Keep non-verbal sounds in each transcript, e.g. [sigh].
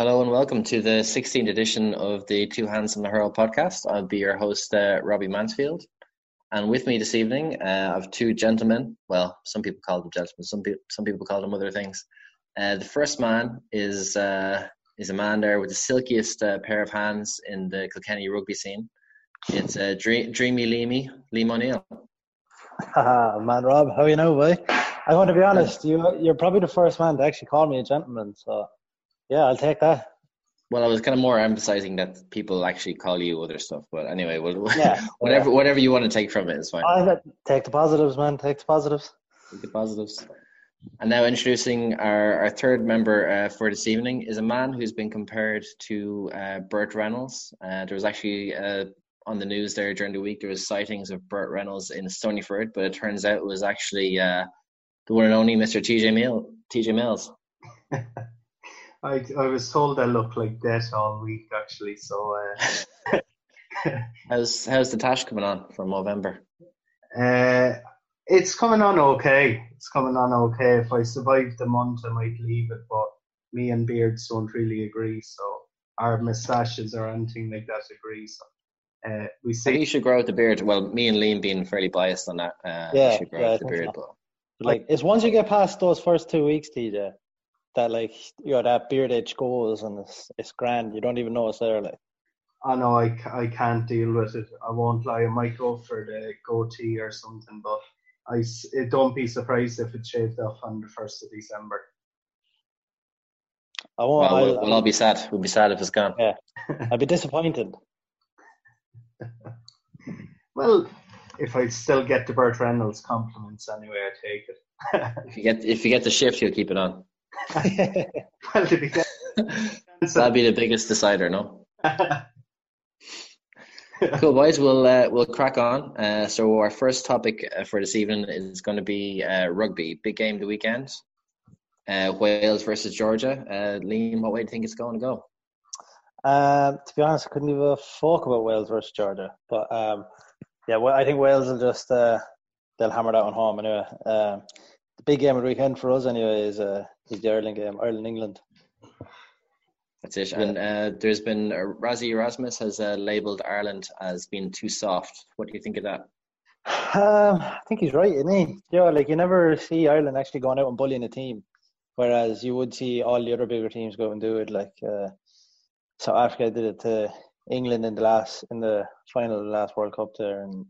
Hello and welcome to the 16th edition of the Two Hands on the Hurl podcast. I'll be your host, uh, Robbie Mansfield. And with me this evening, uh, I have two gentlemen. Well, some people call them gentlemen, some, pe- some people call them other things. Uh, the first man is uh, is a man there with the silkiest uh, pair of hands in the Kilkenny rugby scene. It's uh, Dreamy Leamy, Liam O'Neill. [laughs] man, Rob, how you know, boy? I want to be honest. You you're probably the first man to actually call me a gentleman. So, yeah, I'll take that. Well, I was kind of more emphasizing that people actually call you other stuff, but anyway, well, yeah, [laughs] whatever yeah. whatever you want to take from it is fine. I, take the positives, man. Take the positives. Take the positives. And now introducing our, our third member uh, for this evening is a man who's been compared to uh, Burt Reynolds. Uh, there was actually uh, on the news there during the week there was sightings of Burt Reynolds in Stonyford, but it turns out it was actually uh, the one and only Mr. TJ Mill, TJ Mills. [laughs] I I was told I look like that all week actually. So uh... [laughs] how's how's the tash coming on for November? Uh, it's coming on okay. It's coming on okay. If I survive the month, I might leave it, but me and beards don't really agree. So our moustaches or anything like that agree. So uh, we see. You should grow out the beard. Well, me and Liam being fairly biased on that. Uh, yeah, should grow yeah, out the beard. So. But like, it's once you get past those first two weeks, TJ, that like you know that beard edge goes and it's it's grand. You don't even know it's there. Like, I know I, I can't deal with it. I won't lie. I might go for the goatee or something, but I it don't be surprised if it's shaved off on the first of December. I won't. Well, we'll, we'll all be sad. We'll be sad if it's gone. Yeah, I'd be disappointed. [laughs] well, if I still get the Burt Reynolds compliments anyway, I take it. [laughs] if you get if you get the shift, you'll keep it on. [laughs] well, to be [laughs] that'd be the biggest decider, no? [laughs] cool, boys. We'll uh, we'll crack on. Uh, so our first topic uh, for this evening is going to be uh, rugby. Big game the weekend. Uh, Wales versus Georgia. Uh, Liam, what way do you think it's going to go? Um, to be honest, I couldn't even talk about Wales versus Georgia. But um, yeah, well, I think Wales will just they'll hammer that one home anyway. Um, the big game of the weekend for us anyway is is the Ireland game, Ireland England. That's it. And uh, there's been uh, Rassie Erasmus has uh, labelled Ireland as being too soft. What do you think of that? Um, I think he's right, isn't he? Yeah, like you never see Ireland actually going out and bullying a team, whereas you would see all the other bigger teams go and do it. Like uh, South Africa did it to England in the last in the final of the last World Cup there, and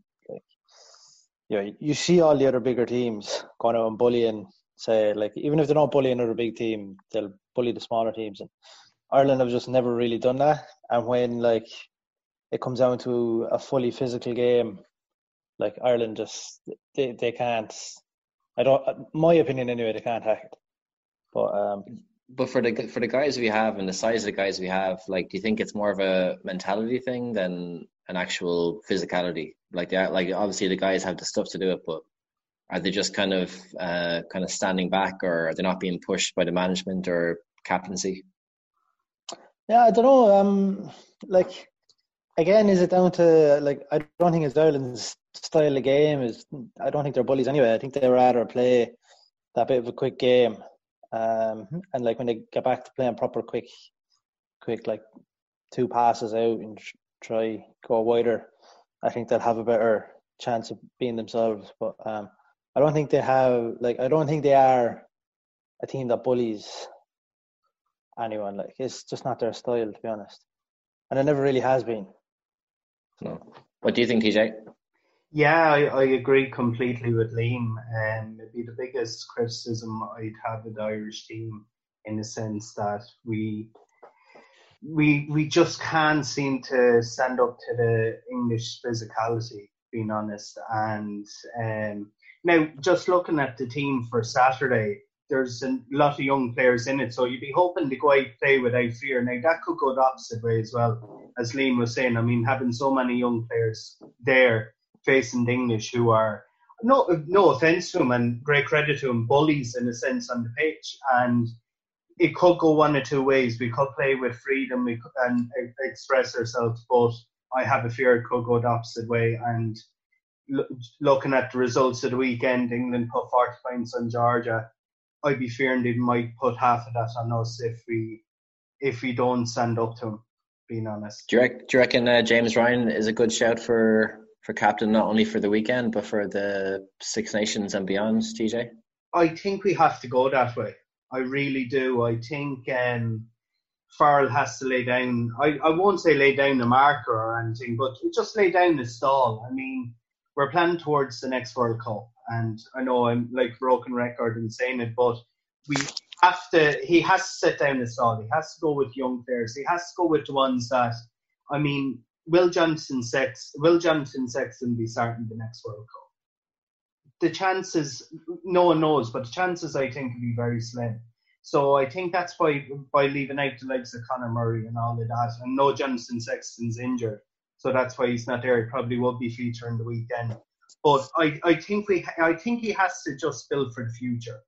like yeah, you see all the other bigger teams going out and bullying. Say like even if they don't bully another big team, they'll bully the smaller teams. And Ireland have just never really done that. And when like it comes down to a fully physical game, like Ireland just they they can't. I don't. My opinion anyway, they can't hack it. But um, but for the for the guys we have and the size of the guys we have, like, do you think it's more of a mentality thing than an actual physicality? Like, yeah, like obviously the guys have the stuff to do it, but are they just kind of uh, kind of standing back, or are they not being pushed by the management or captaincy? Yeah, I don't know. Um, like again, is it down to like I don't think it's Ireland's style of game. Is I don't think they're bullies anyway. I think they rather play that bit of a quick game, um, and like when they get back to playing proper quick, quick like two passes out and try go wider. I think they'll have a better chance of being themselves. But um, I don't think they have like I don't think they are a team that bullies anyone. Like it's just not their style, to be honest, and it never really has been. No. What do you think, TJ? Yeah, I, I agree completely with Liam. Um, maybe the biggest criticism I'd have of the Irish team, in the sense that we we we just can't seem to stand up to the English physicality. Being honest, and um, now just looking at the team for Saturday, there's a lot of young players in it, so you'd be hoping to go out play without fear. Now that could go the opposite way as well, as Liam was saying. I mean, having so many young players there facing the English who are no no offense to them and great credit to them, bullies in a sense on the pitch, and it could go one or two ways. We could play with freedom we could, and express ourselves, but I have a fear it could go the opposite way. And looking at the results of the weekend, England put 40 points on Georgia I'd be fearing they might put half of that on us if we if we don't stand up to him. Being honest, do you reckon, do you reckon uh, James Ryan is a good shout for for captain not only for the weekend but for the Six Nations and beyond? TJ, I think we have to go that way. I really do. I think um, Farrell has to lay down. I, I won't say lay down the marker or anything, but just lay down the stall. I mean, we're planning towards the next World Cup, and I know I'm like broken record in saying it, but we have to. He has to set down the stall. He has to go with young players. He has to go with the ones that. I mean, will Johnson Sex will Jonathan Sexton be starting the next World Cup? The chances, no one knows, but the chances I think will be very slim. So I think that's why by leaving out the likes of Conor Murray and all of that, and no Jonathan Sexton's injured, so that's why he's not there. He probably will be featuring the weekend. But I, I think we I think he has to just build for the future.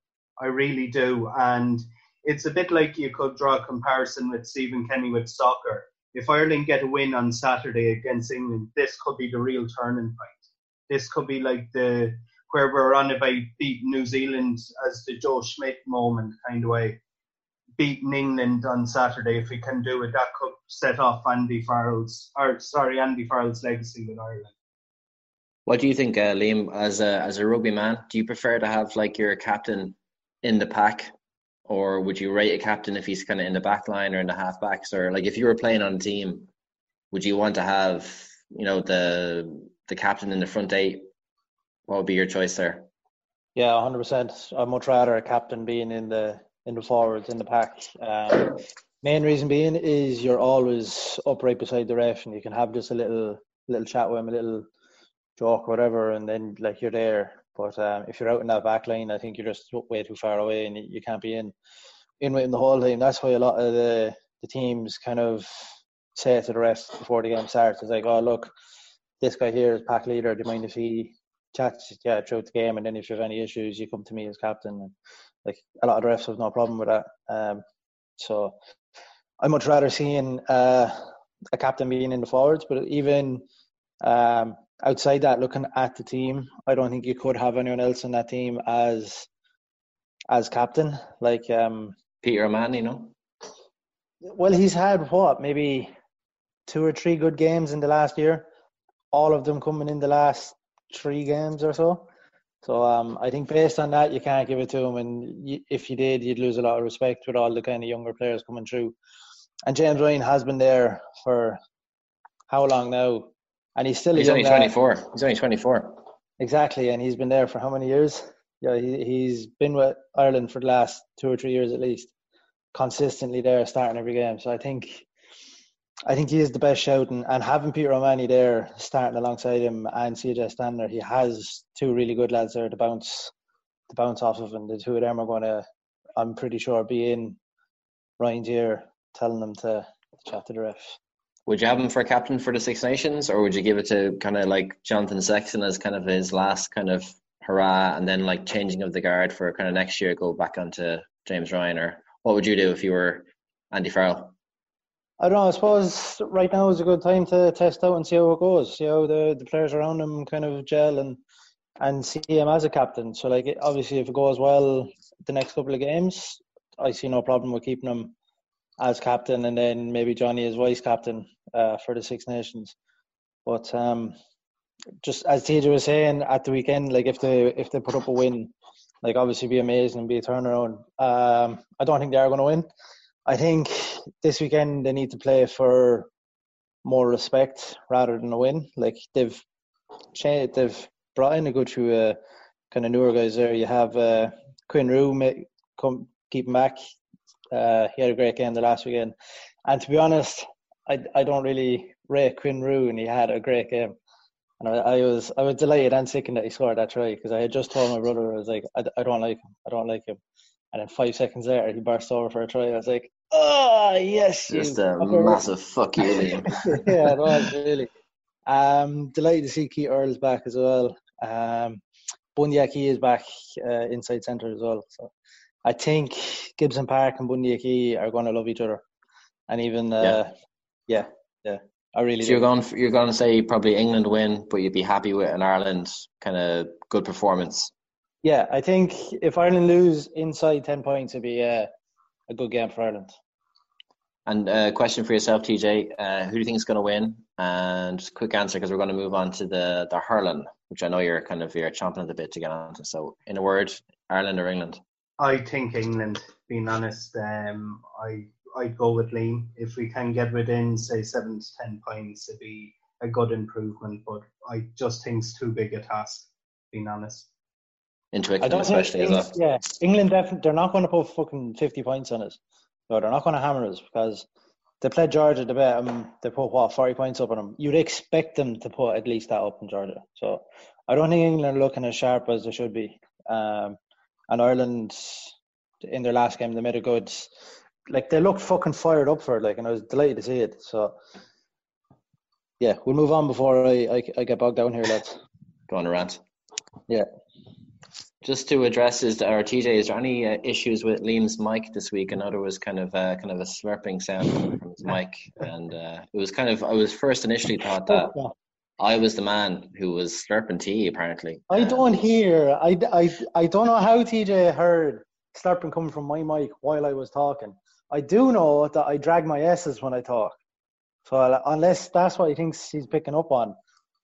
I really do. And it's a bit like you could draw a comparison with Stephen Kenny with soccer. If Ireland get a win on Saturday against England, this could be the real turning point. This could be like the where we're on about beating New Zealand as the Joe Schmidt moment kind of way. Beating England on Saturday, if we can do it, that could set off Andy Farrell's, or sorry, Andy Farrell's legacy with Ireland. What do you think, uh, Liam, as a as a rugby man? Do you prefer to have like your captain in the pack, or would you rate a captain if he's kind of in the back line or in the half backs, or like if you were playing on a team, would you want to have you know the the captain in the front eight what would be your choice there? Yeah, hundred percent. I'd much rather a captain being in the in the forwards in the pack. Um, main reason being is you're always up right beside the ref, and you can have just a little little chat with him, a little joke, whatever, and then like you're there. But um, if you're out in that back line, I think you're just way too far away, and you can't be in in with him the whole time. That's why a lot of the the teams kind of say to the rest before the game starts, it's like, oh look, this guy here is pack leader. Do you mind if he chat yeah throughout the game, and then if you have any issues, you come to me as captain. And like a lot of the refs have no problem with that. Um, so I much rather seeing uh, a captain being in the forwards, but even um, outside that, looking at the team, I don't think you could have anyone else in that team as as captain. Like um, Peter O'Mahony, you know. Well, he's had what maybe two or three good games in the last year. All of them coming in the last three games or so. So um, I think based on that, you can't give it to him, and if you did, you'd lose a lot of respect with all the kind of younger players coming through. And James Ryan has been there for how long now? And he's still he's only twenty four. He's only twenty four. Exactly, and he's been there for how many years? Yeah, he he's been with Ireland for the last two or three years at least, consistently there, starting every game. So I think I think he is the best shouting, and, having Peter O'Mahony there starting alongside him and CJ Stander, he has two really good lads there to bounce to bounce off of, and the two of them are going to, I'm pretty sure, be in Ryan's ear telling them to, to chat to the ref. Would you have him for captain for the Six Nations, or would you give it to kind of like Jonathan Sexton as kind of his last kind of hurrah, and then like changing of the guard for kind of next year go back onto James Ryan, or what would you do if you were Andy Farrell? I don't know. I suppose right now is a good time to test out and see how it goes. See how the, the players around him kind of gel and and see him as a captain. So like obviously if it goes well the next couple of games, I see no problem with keeping him as captain and then maybe Johnny as vice captain uh, for the Six Nations. But um, just as TJ was saying at the weekend, like if they if they put up a win, like obviously be amazing and be a turnaround. Um, I don't think they are going to win. I think this weekend they need to play for more respect rather than a win. Like they've they've brought in a good few uh, kind of newer guys there. You have uh, Quinn Roux come keep him back. Uh, he had a great game the last weekend, and to be honest, I I don't really rate Quinn Roux, and he had a great game. And I, I was I was delighted and sickened that he scored that try because I had just told my brother I was like I, I don't like him I don't like him and then five seconds later, he burst over for a try. I was like, oh, yes. Just a massive fuck you, Liam. [laughs] yeah, it was really. Um, delighted to see Keith Earls back as well. Um, Bundee is back uh, inside centre as well. So I think Gibson Park and Bundee Aki are going to love each other. And even, uh, yeah. yeah, yeah. I really. So you're going. You're going to say probably England win, but you'd be happy with an Ireland kind of good performance. Yeah, I think if Ireland lose inside ten points, it'd be a, a good game for Ireland. And a uh, question for yourself, TJ. Uh, who do you think is going to win? And just quick answer because we're going to move on to the the hurling, which I know you're kind of you're chomping at the bit to get onto. So, in a word, Ireland or England? I think England. Being honest, um, I I'd go with Liam. If we can get within say seven to ten points, it'd be a good improvement. But I just think it's too big a task. Being honest. In Twickenham, especially as well. Yeah, England definitely they're not going to put fucking fifty points on us. No, they're not going to hammer us because they played Georgia the bet. Um, they put what forty points up on them. You'd expect them to put at least that up in Georgia. So I don't think England are looking as sharp as they should be. Um, and Ireland in their last game they made a good like they looked fucking fired up for it like and I was delighted to see it so yeah we'll move on before I I, I get bogged down here lads go on a rant yeah just to address is our TJ is there any uh, issues with Liam's mic this week I know there was kind of uh, kind of a slurping sound from his mic and uh, it was kind of I was first initially thought that oh, I was the man who was slurping tea, apparently. I don't hear. I, I, I don't know how TJ heard slurping coming from my mic while I was talking. I do know that I drag my S's when I talk. So unless that's what he thinks he's picking up on.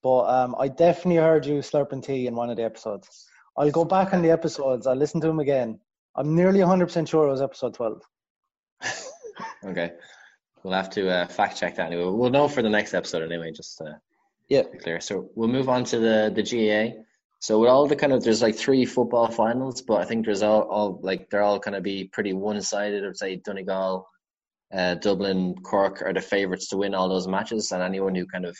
But um, I definitely heard you slurping tea in one of the episodes. I'll go back on the episodes. I'll listen to them again. I'm nearly 100% sure it was episode 12. [laughs] okay. We'll have to uh, fact check that anyway. We'll know for the next episode anyway, just uh, yeah, clear. So we'll move on to the the GAA. So with all the kind of there's like three football finals, but I think there's all, all like they're all kind of be pretty one sided. I'd say Donegal, uh, Dublin, Cork are the favourites to win all those matches, and anyone who kind of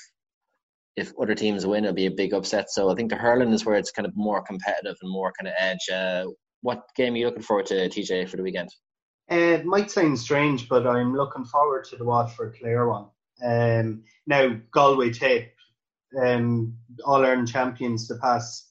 if other teams win, it'll be a big upset. So I think the hurling is where it's kind of more competitive and more kind of edge. Uh, what game are you looking forward to, TJ, for the weekend? Uh, it might sound strange, but I'm looking forward to the Waterford Clare one. Um, now Galway tape um, All Ireland champions the past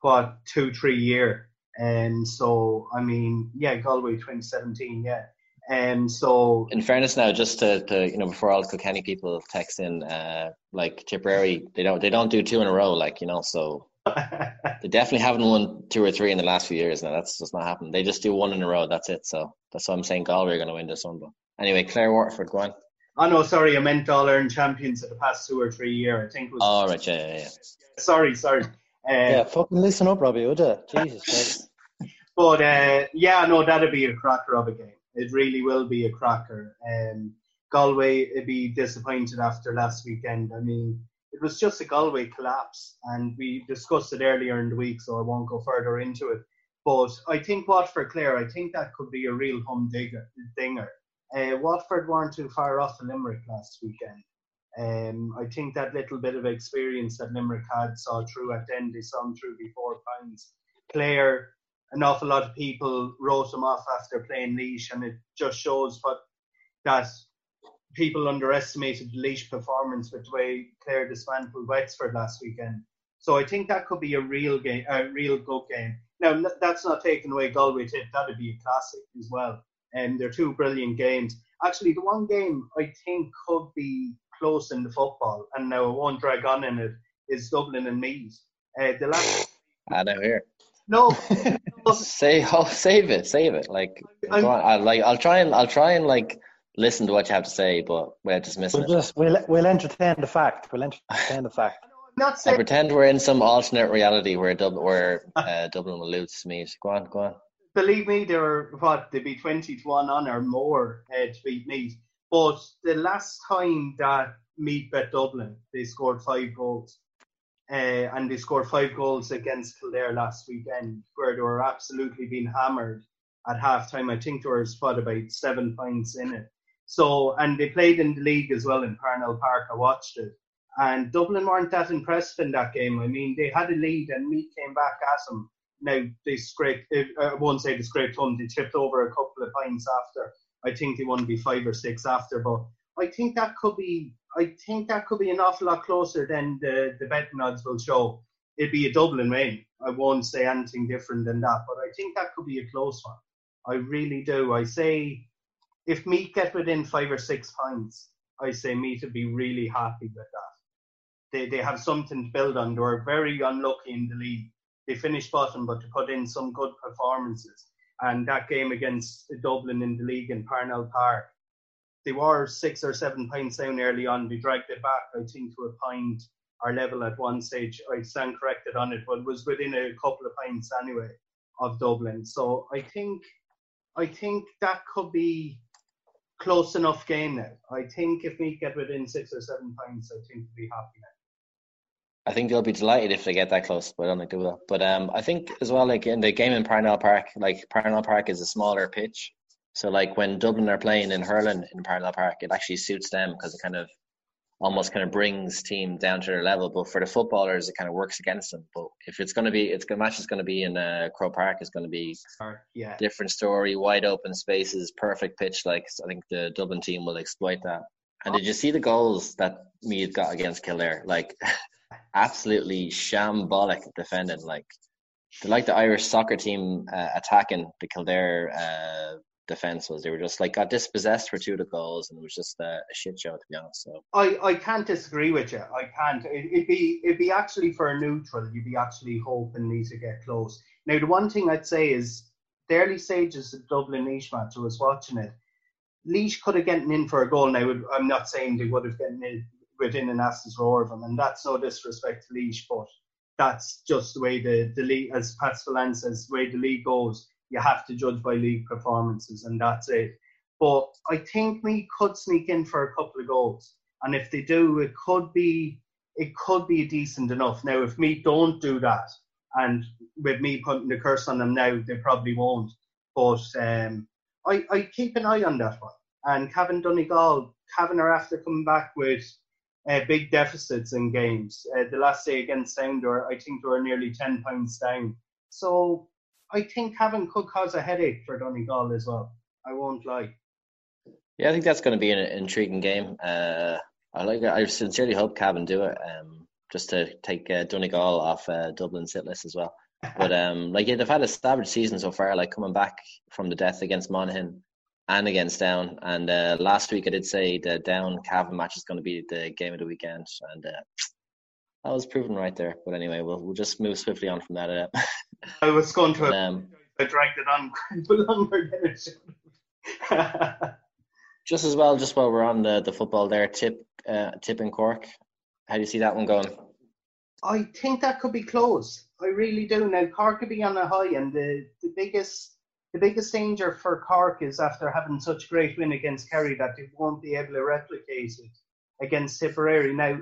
what two three year, and so I mean yeah Galway 2017 yeah. And so, in fairness, now just to, to you know, before all the Kilkenny people text in, uh, like Tipperary, they don't they don't do two in a row, like you know, so [laughs] they definitely haven't won two or three in the last few years. Now that's just not happening. They just do one in a row. That's it. So that's why I'm saying Galway are going to win this one. But anyway, Clare Waterford, go on. Oh no, sorry, I meant All Ireland champions of the past two or three years. I think. Was, oh right, yeah, yeah, yeah. Sorry, sorry. Uh, yeah, fucking listen up, Robbie, would you? Jesus Christ. [laughs] But uh, yeah, no, that'd be a cracker of a game. It really will be a cracker. Um, Galway would be disappointed after last weekend. I mean, it was just a Galway collapse, and we discussed it earlier in the week, so I won't go further into it. But I think Waterford Clare, I think that could be a real humdinger. Dinger. Uh, Waterford weren't too far off the Limerick last weekend. Um, I think that little bit of experience that Limerick had saw through at the end, they saw them through before pounds. Clare, an awful lot of people wrote them off after playing Laois, and it just shows what that people underestimated the Laois performance with the way Clare dismantled Wexford last weekend. So I think that could be a real game, a real good game. Now that's not taking away Galway Tipp; that'd be a classic as well and they're two brilliant games. Actually, the one game I think could be close in the football, and now I won't drag on in it, is Dublin and Meath. Uh, the last. [laughs] I know here. No. [laughs] Say, [laughs] oh, save it, save it. Like, go on. I like. I'll try and I'll try and like listen to what you have to say, but we'll dismiss we'll it. Just we'll we'll entertain the fact. We'll entertain the fact. [laughs] Not saying, I pretend we're in some alternate reality where Dublin, where uh, Dublin will lose to Meath. Go on, go on believe me, there were what they'd be twenty to one on or more uh, to beat me But the last time that Meath bet Dublin, they scored five goals, uh, and they scored five goals against Kildare last weekend, where they were absolutely being hammered at half time. I think there was what about seven points in it. So, and they played in the league as well in Parnell Park. I watched it. And Dublin weren't that impressed in that game. I mean, they had a lead and Meath came back at them now they scraped. I won't say they scraped home. They tipped over a couple of points after. I think they won to be five or six after, but I think that could be. I think that could be an awful lot closer than the the betting odds will show. It'd be a Dublin win. I won't say anything different than that, but I think that could be a close one. I really do. I say if Meath get within five or six points, I say Meath would be really happy with that. They they have something to build on. They were very unlucky in the league they finished bottom, but to put in some good performances. And that game against Dublin in the league in Parnell Park, they were six or seven points down early on. We dragged it back, I think, to a point or level at one stage. I stand corrected on it, but was within a couple of points anyway of Dublin. So I think I think that could be close enough game now. I think if we get within six or seven points, I think we'll be happy now. I think they'll be delighted if they get that close, but I don't think they will. But um, I think as well, like in the game in Parnell Park, like Parnell Park is a smaller pitch, so like when Dublin are playing in hurling in Parnell Park, it actually suits them because it kind of almost kind of brings team down to their level. But for the footballers, it kind of works against them. But if it's going to be, it's the match is going to be in uh, Croke Park. It's going to be yeah. different story, wide open spaces, perfect pitch. Like I think the Dublin team will exploit that. And did you see the goals that Meath got against Kildare? Like [laughs] absolutely shambolic defending. Like like the Irish soccer team uh, attacking the Kildare uh, defense was. They were just like got dispossessed for two goals, and it was just a, shit show to be honest. So I, I can't disagree with you. I can't. It, would be it'd be actually for a neutral. You'd be actually hoping these to get close. Now the one thing I'd say is the early stages of Dublin Laois match. I was watching it. Laois could have gotten in for a goal. Now I'm not saying they would have gotten in within an ass's roar of them, and that's no disrespect to Laois, but that's just the way the, the league, as Pat Spillane says, the way the league goes you have to judge by league performances, and that's it. But I think we could sneak in for a couple of goals, and if they do, it could be it could be decent enough. Now, if Meath don't do that, and with me putting the curse on them now, they probably won't. But um, I, I keep an eye on that one. And Cavan Donegal, Cavan are after coming back with uh, big deficits in games. Uh, the last day against Down, I think they were nearly 10 pounds down. So I think Cavan could cause a headache for Donegal as well. I won't lie. Yeah, I think that's going to be an intriguing game. Uh, I like. It. I sincerely hope Cavan do it, um, just to take uh, Donegal off uh, Dublin's hit list as well. But [laughs] um, like yeah, they've had a savage season so far. Like coming back from the death against Monaghan and against Down. And uh, last week I did say the Down Cavan match is going to be the game of the weekend, and uh, that was proven right there. But anyway, we'll we'll just move swiftly on from that. I was going to. Um, I dragged it on [laughs] longer than it should. [laughs] just as well, just while we're on the, the football there, Tipp uh, Tipp in Cork. How do you see that one going? I think that could be close. I really do. Now Cork could be on a high, and the, the biggest the biggest danger for Cork is after having such a great win against Kerry that they won't be able to replicate it against Tipperary. Now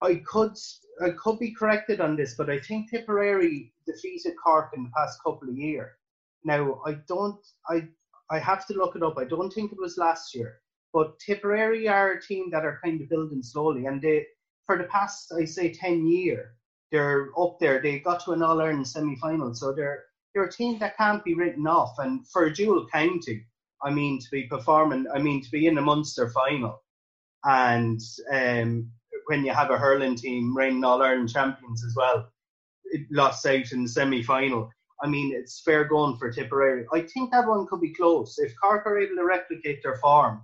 I could I could be corrected on this, but I think Tipperary defeated Cork in the past couple of years. Now I don't I I have to look it up. I don't think it was last year, but Tipperary are a team that are kind of building slowly, and they for the past I say ten year they're up there. They got to an All Ireland semi final, so they're they're a team that can't be written off. And for dual county, I mean to be performing, I mean to be in a Munster final, and um, when you have a hurling team reigning All Ireland champions as well, it lost out in the semi final. I mean, it's fair going for Tipperary. I think that one could be close. If Cork are able to replicate their form,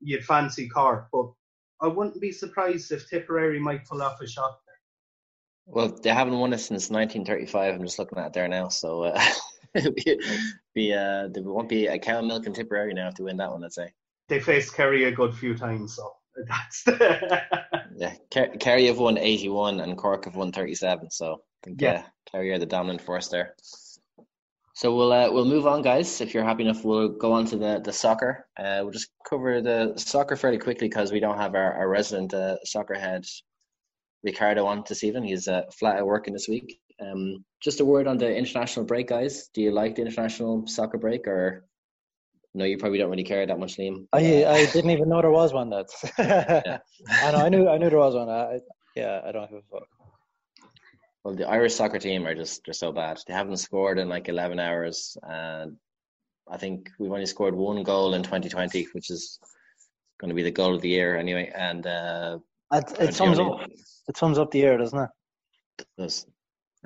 you'd fancy Cork, but I wouldn't be surprised if Tipperary might pull off a shot there. Well, they haven't won it since 1935. I'm just looking at it there now, so uh, be, [laughs] be uh, there won't be a cow milk in Tipperary now to win that one. I'd say they faced Kerry a good few times, so [laughs] that's the [laughs] yeah. Kerry have won eighty one and Cork have won thirty seven. So I think yeah, uh, Kerry are the dominant force there. So we'll uh, we'll move on, guys. If you're happy enough, we'll go on to the the soccer. Uh, we'll just cover the soccer fairly quickly because we don't have our, our resident uh, soccer head Ricardo on this evening. He's uh, flat out working this week. Um, just a word on the international break, guys. Do you like the international soccer break, or no, you probably don't really care that much, Liam. I I didn't even know there was one. That yeah. [laughs] I know I knew I knew there was one. I, yeah, I don't have a fuck. Well, the Irish soccer team are just they're so bad. They haven't scored in like eleven hours, and I think we've only scored one goal in 2020, which is going to be the goal of the year anyway. And uh, it, it sums only, up it sums up the year, doesn't it? It does.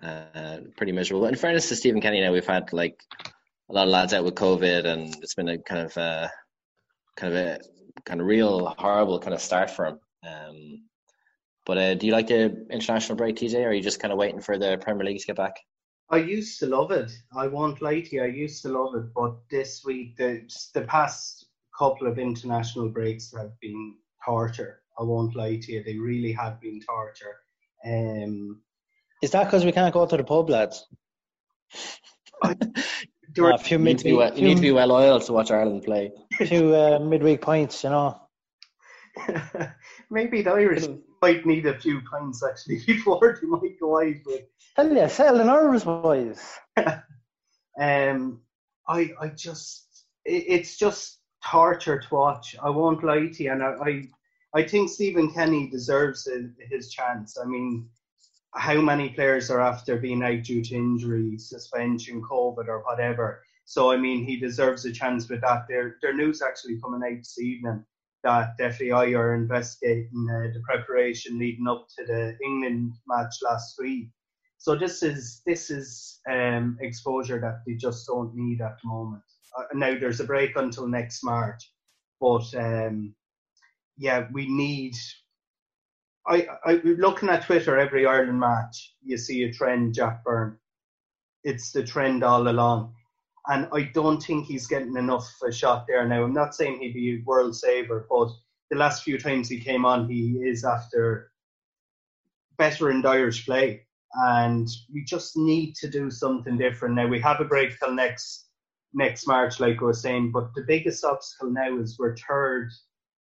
Uh, pretty miserable. In fairness to Stephen Kenny, now we've had like a lot of lads out with COVID, and it's been a kind of uh, kind of a kind of real horrible kind of start for him. Um, but uh, do you like the international break, TJ, or are you just kind of waiting for the Premier League to get back? I used to love it. I won't lie to you. I used to love it, but this week, the the past couple of international breaks have been torture. I won't lie to you; they really have been torture. Um, Is that because we can't go to the pub, lads? there [laughs] were a few You need, to be midweek, well, you need to be well oiled to watch Ireland play. [laughs] few uh, midweek points, you know. [laughs] maybe the Irish might need a few pints actually [laughs] before they might go wide. But Tell you, settle the nerves, boys. um, I I just it, it's just torture to watch. I won't lie to you, and I I, I think Stephen Kenny deserves his, his chance. I mean, how many players are after being out due to injury, suspension, COVID, or whatever? So I mean, he deserves a chance with that. There, there news actually coming out this evening that FAI are investigating uh, the preparation leading up to the England match last week. So this is this is um, exposure that they just don't need at the moment. Uh, now there's a break until next March, but um, yeah, we need. I, I looking at Twitter every Ireland match, you see a trend, Jack Byrne. It's the trend all along, and I don't think he's getting enough a shot there now. I'm not saying he'd be a world saver, but the last few times he came on, he is after better in Irish play, and we just need to do something different now. We have a break till next next March, like I was saying, but the biggest obstacle now is we're third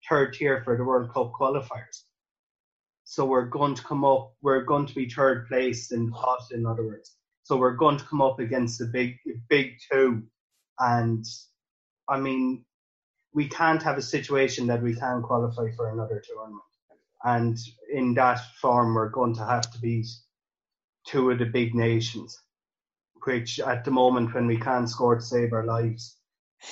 third tier for the World Cup qualifiers. So we're going to come up, we're going to be third place in pot, in other words. So we're going to come up against the big, big two. And I mean, we can't have a situation that we can qualify for another tournament. And in that form, we're going to have to beat two of the big nations, which at the moment, when we can't score to save our lives,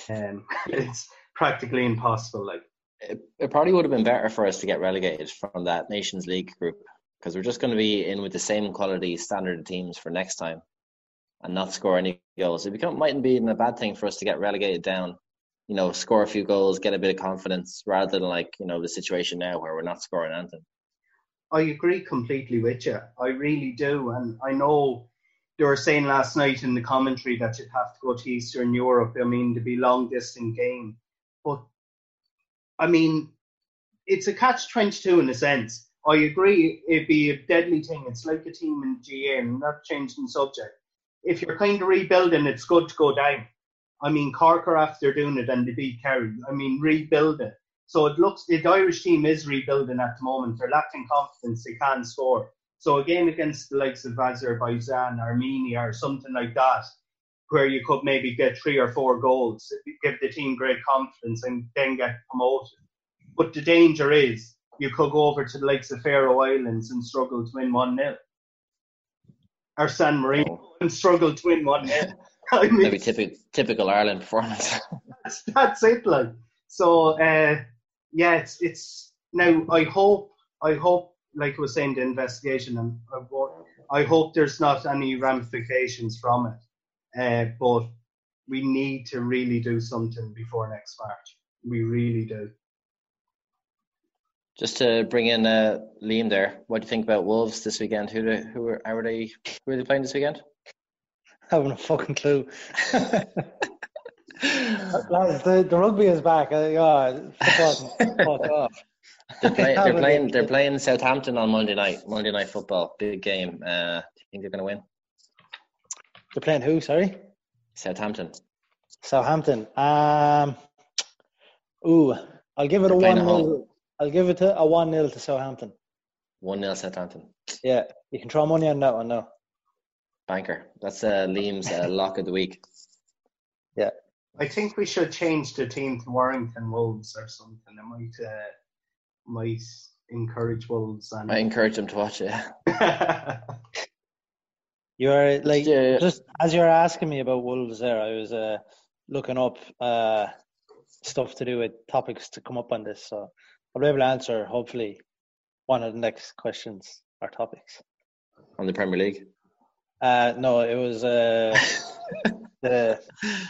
um, [laughs] it's practically impossible. Like, It, it probably would have been better for us to get relegated from that Nations League group because we're just going to be in with the same quality standard teams for next time and not score any goals. It become mightn't be a bad thing for us to get relegated down. You know, score a few goals, get a bit of confidence, rather than like you know the situation now where we're not scoring anything. I agree completely with you. I really do. And I know they were saying last night in the commentary that you'd have to go to Eastern Europe. I mean, to be long distance game. But I mean, it's a catch 22 in a sense. I agree, it'd be a deadly thing. It's like a team in GA, and not changing subject. If you're kind of rebuilding, it's good to go down. I mean, Cork are after doing it and they beat Kerry. I mean, rebuild it. So it looks the Irish team is rebuilding at the moment. They're lacking confidence. They can't score. So a game against the likes of Azerbaijan, Armenia, or something like that, where you could maybe get three or four goals, give the team great confidence, and then get promoted. But the danger is you could go over to the likes of Faroe Islands and struggle to win one 0 or San Marino and struggle to win one 0 [laughs] I mean, That'd typical typical Ireland performance. [laughs] that's, that's it like. So uh yeah it's it's now i hope i hope like I was saying the investigation and I, I hope there's not any ramifications from it uh but we need to really do something before next march we really do Just to bring in uh, Liam there, what do you think about Wolves this weekend? Who do, who are, are they? Who are they playing this weekend? [laughs] I haven't a fucking clue. [laughs] Lads, the, the rugby is back. Uh, yeah, fuck, [laughs] fuck off. They're, play, they're playing. they? They're playing Southampton on Monday night. Monday night football, big game. Uh, do you think they're going to win? They're playing who? Sorry, Southampton. Southampton. Um, ooh, I'll give it a They're one playing nil. I'll give it to a one 0 to Southampton. One 0 Southampton. Yeah, you can throw money on that one now. Banker. That's uh, Liam's uh, [laughs] lock of the week. Yeah. I think we should change the team to warrington wolves or something it might uh, might encourage wolves and I encourage them to watch it. [laughs] [laughs] You're like Yeah. just as you're asking me about Wolves there, I was uh, looking up uh, stuff to do with topics to come up on this, so I'll be able to answer hopefully one of the next questions or topics. on the Premier League. Uh, no, it was uh, [laughs] the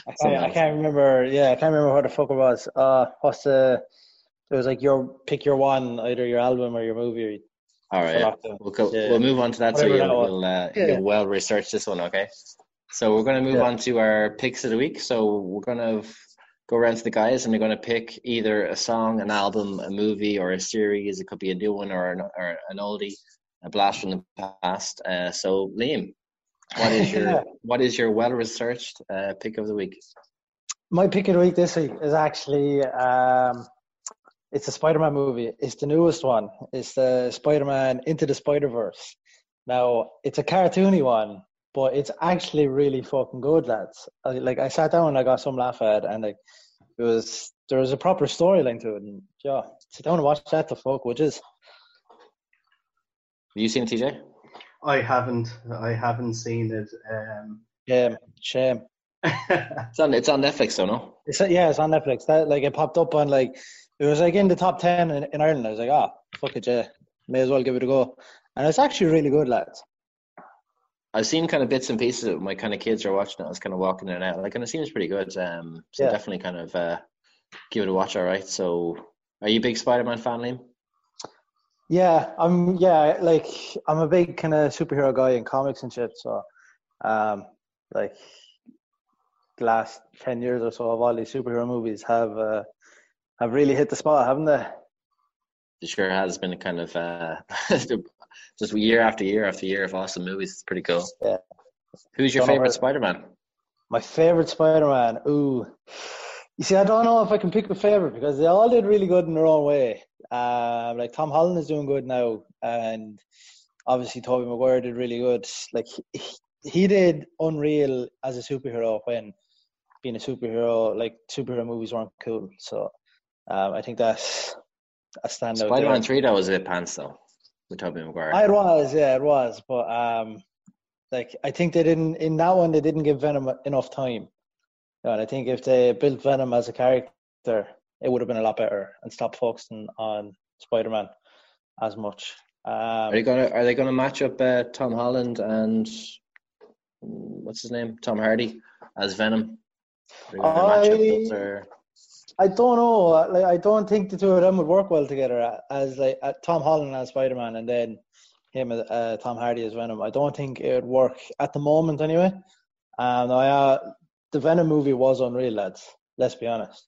I can't, I can't remember. Yeah, I can't remember what the fuck it was. Uh, what's the? It was like your pick your one, either your album or your movie. All right. Lockdown. we'll go, Yeah. we'll move on to that. So you'll, that you'll, uh, Yeah. you'll well research this one, okay? So we're going to move Yeah. on to our picks of the week. So we're going to go around to the guys, and they're going to pick either a song, an album, a movie, or a series. It could be a new one or an, or an oldie, a blast from the past. Uh, so, Liam, what is your [laughs] what is your well researched uh, pick of the week? My pick of the week this week is actually um, it's a Spider-Man movie. It's the newest one. It's the Spider-Man Into the Spider-Verse. Now it's a cartoony one, but it's actually really fucking good, lads. I, like I sat down and I got some laugh at, it, and like it was there was a proper storyline to it. And yeah, sit down and watch that. The fuck, which is Have you seen it, TJ? I haven't. I haven't seen it. Um, yeah, shame. [laughs] It's on it's on Netflix, though, no? It's yeah, it's on Netflix. That like it popped up on like it was like in the top ten in, in Ireland. I was like, ah, fuck it, yeah, may as well give it a go. And it's actually really good, lads. I've seen kind of bits and pieces. Of my kind of kids are watching it. I was kind of walking in and out, like, and it seems pretty good. Um, so Yeah. definitely kind of uh, give it a watch. All right. So, are you a big Spider-Man fan, Liam? Yeah, I'm yeah, like I'm a big kind of superhero guy in comics and shit. So, um, like the last ten years or so of all these superhero movies have uh, have really hit the spot, haven't they? It sure has been a kind of uh, [laughs] just year after year after year of awesome movies. It's pretty cool. Yeah. Who's your favorite Spider-Man? My favorite Spider-Man. Ooh, you see, I don't know if I can pick a favorite because they all did really good in their own way. Um, like Tom Holland is doing good now, and obviously Tobey Maguire did really good. Like he, he did unreal as a superhero when being a superhero, like superhero movies weren't cool. So um, I think that's a standout. Spider-Man there. Three, that was a bit pants though, with Tobey Maguire. It was, yeah, it was. But um, like I think they didn't in that one they didn't give Venom enough time. And I think if they built Venom as a character, it would have been a lot better and stopped focusing on Spider-Man as much. Um, Are they gonna Are they gonna match up uh, Tom Holland and what's his name, Tom Hardy as Venom? Are they gonna match up I- I don't know. Like I don't think the two of them would work well together as like uh, Tom Holland as Spider-Man and then him as uh, Tom Hardy as Venom. I don't think it would work at the moment anyway. Um, I, uh, the Venom movie was unreal, lads. Let's be honest.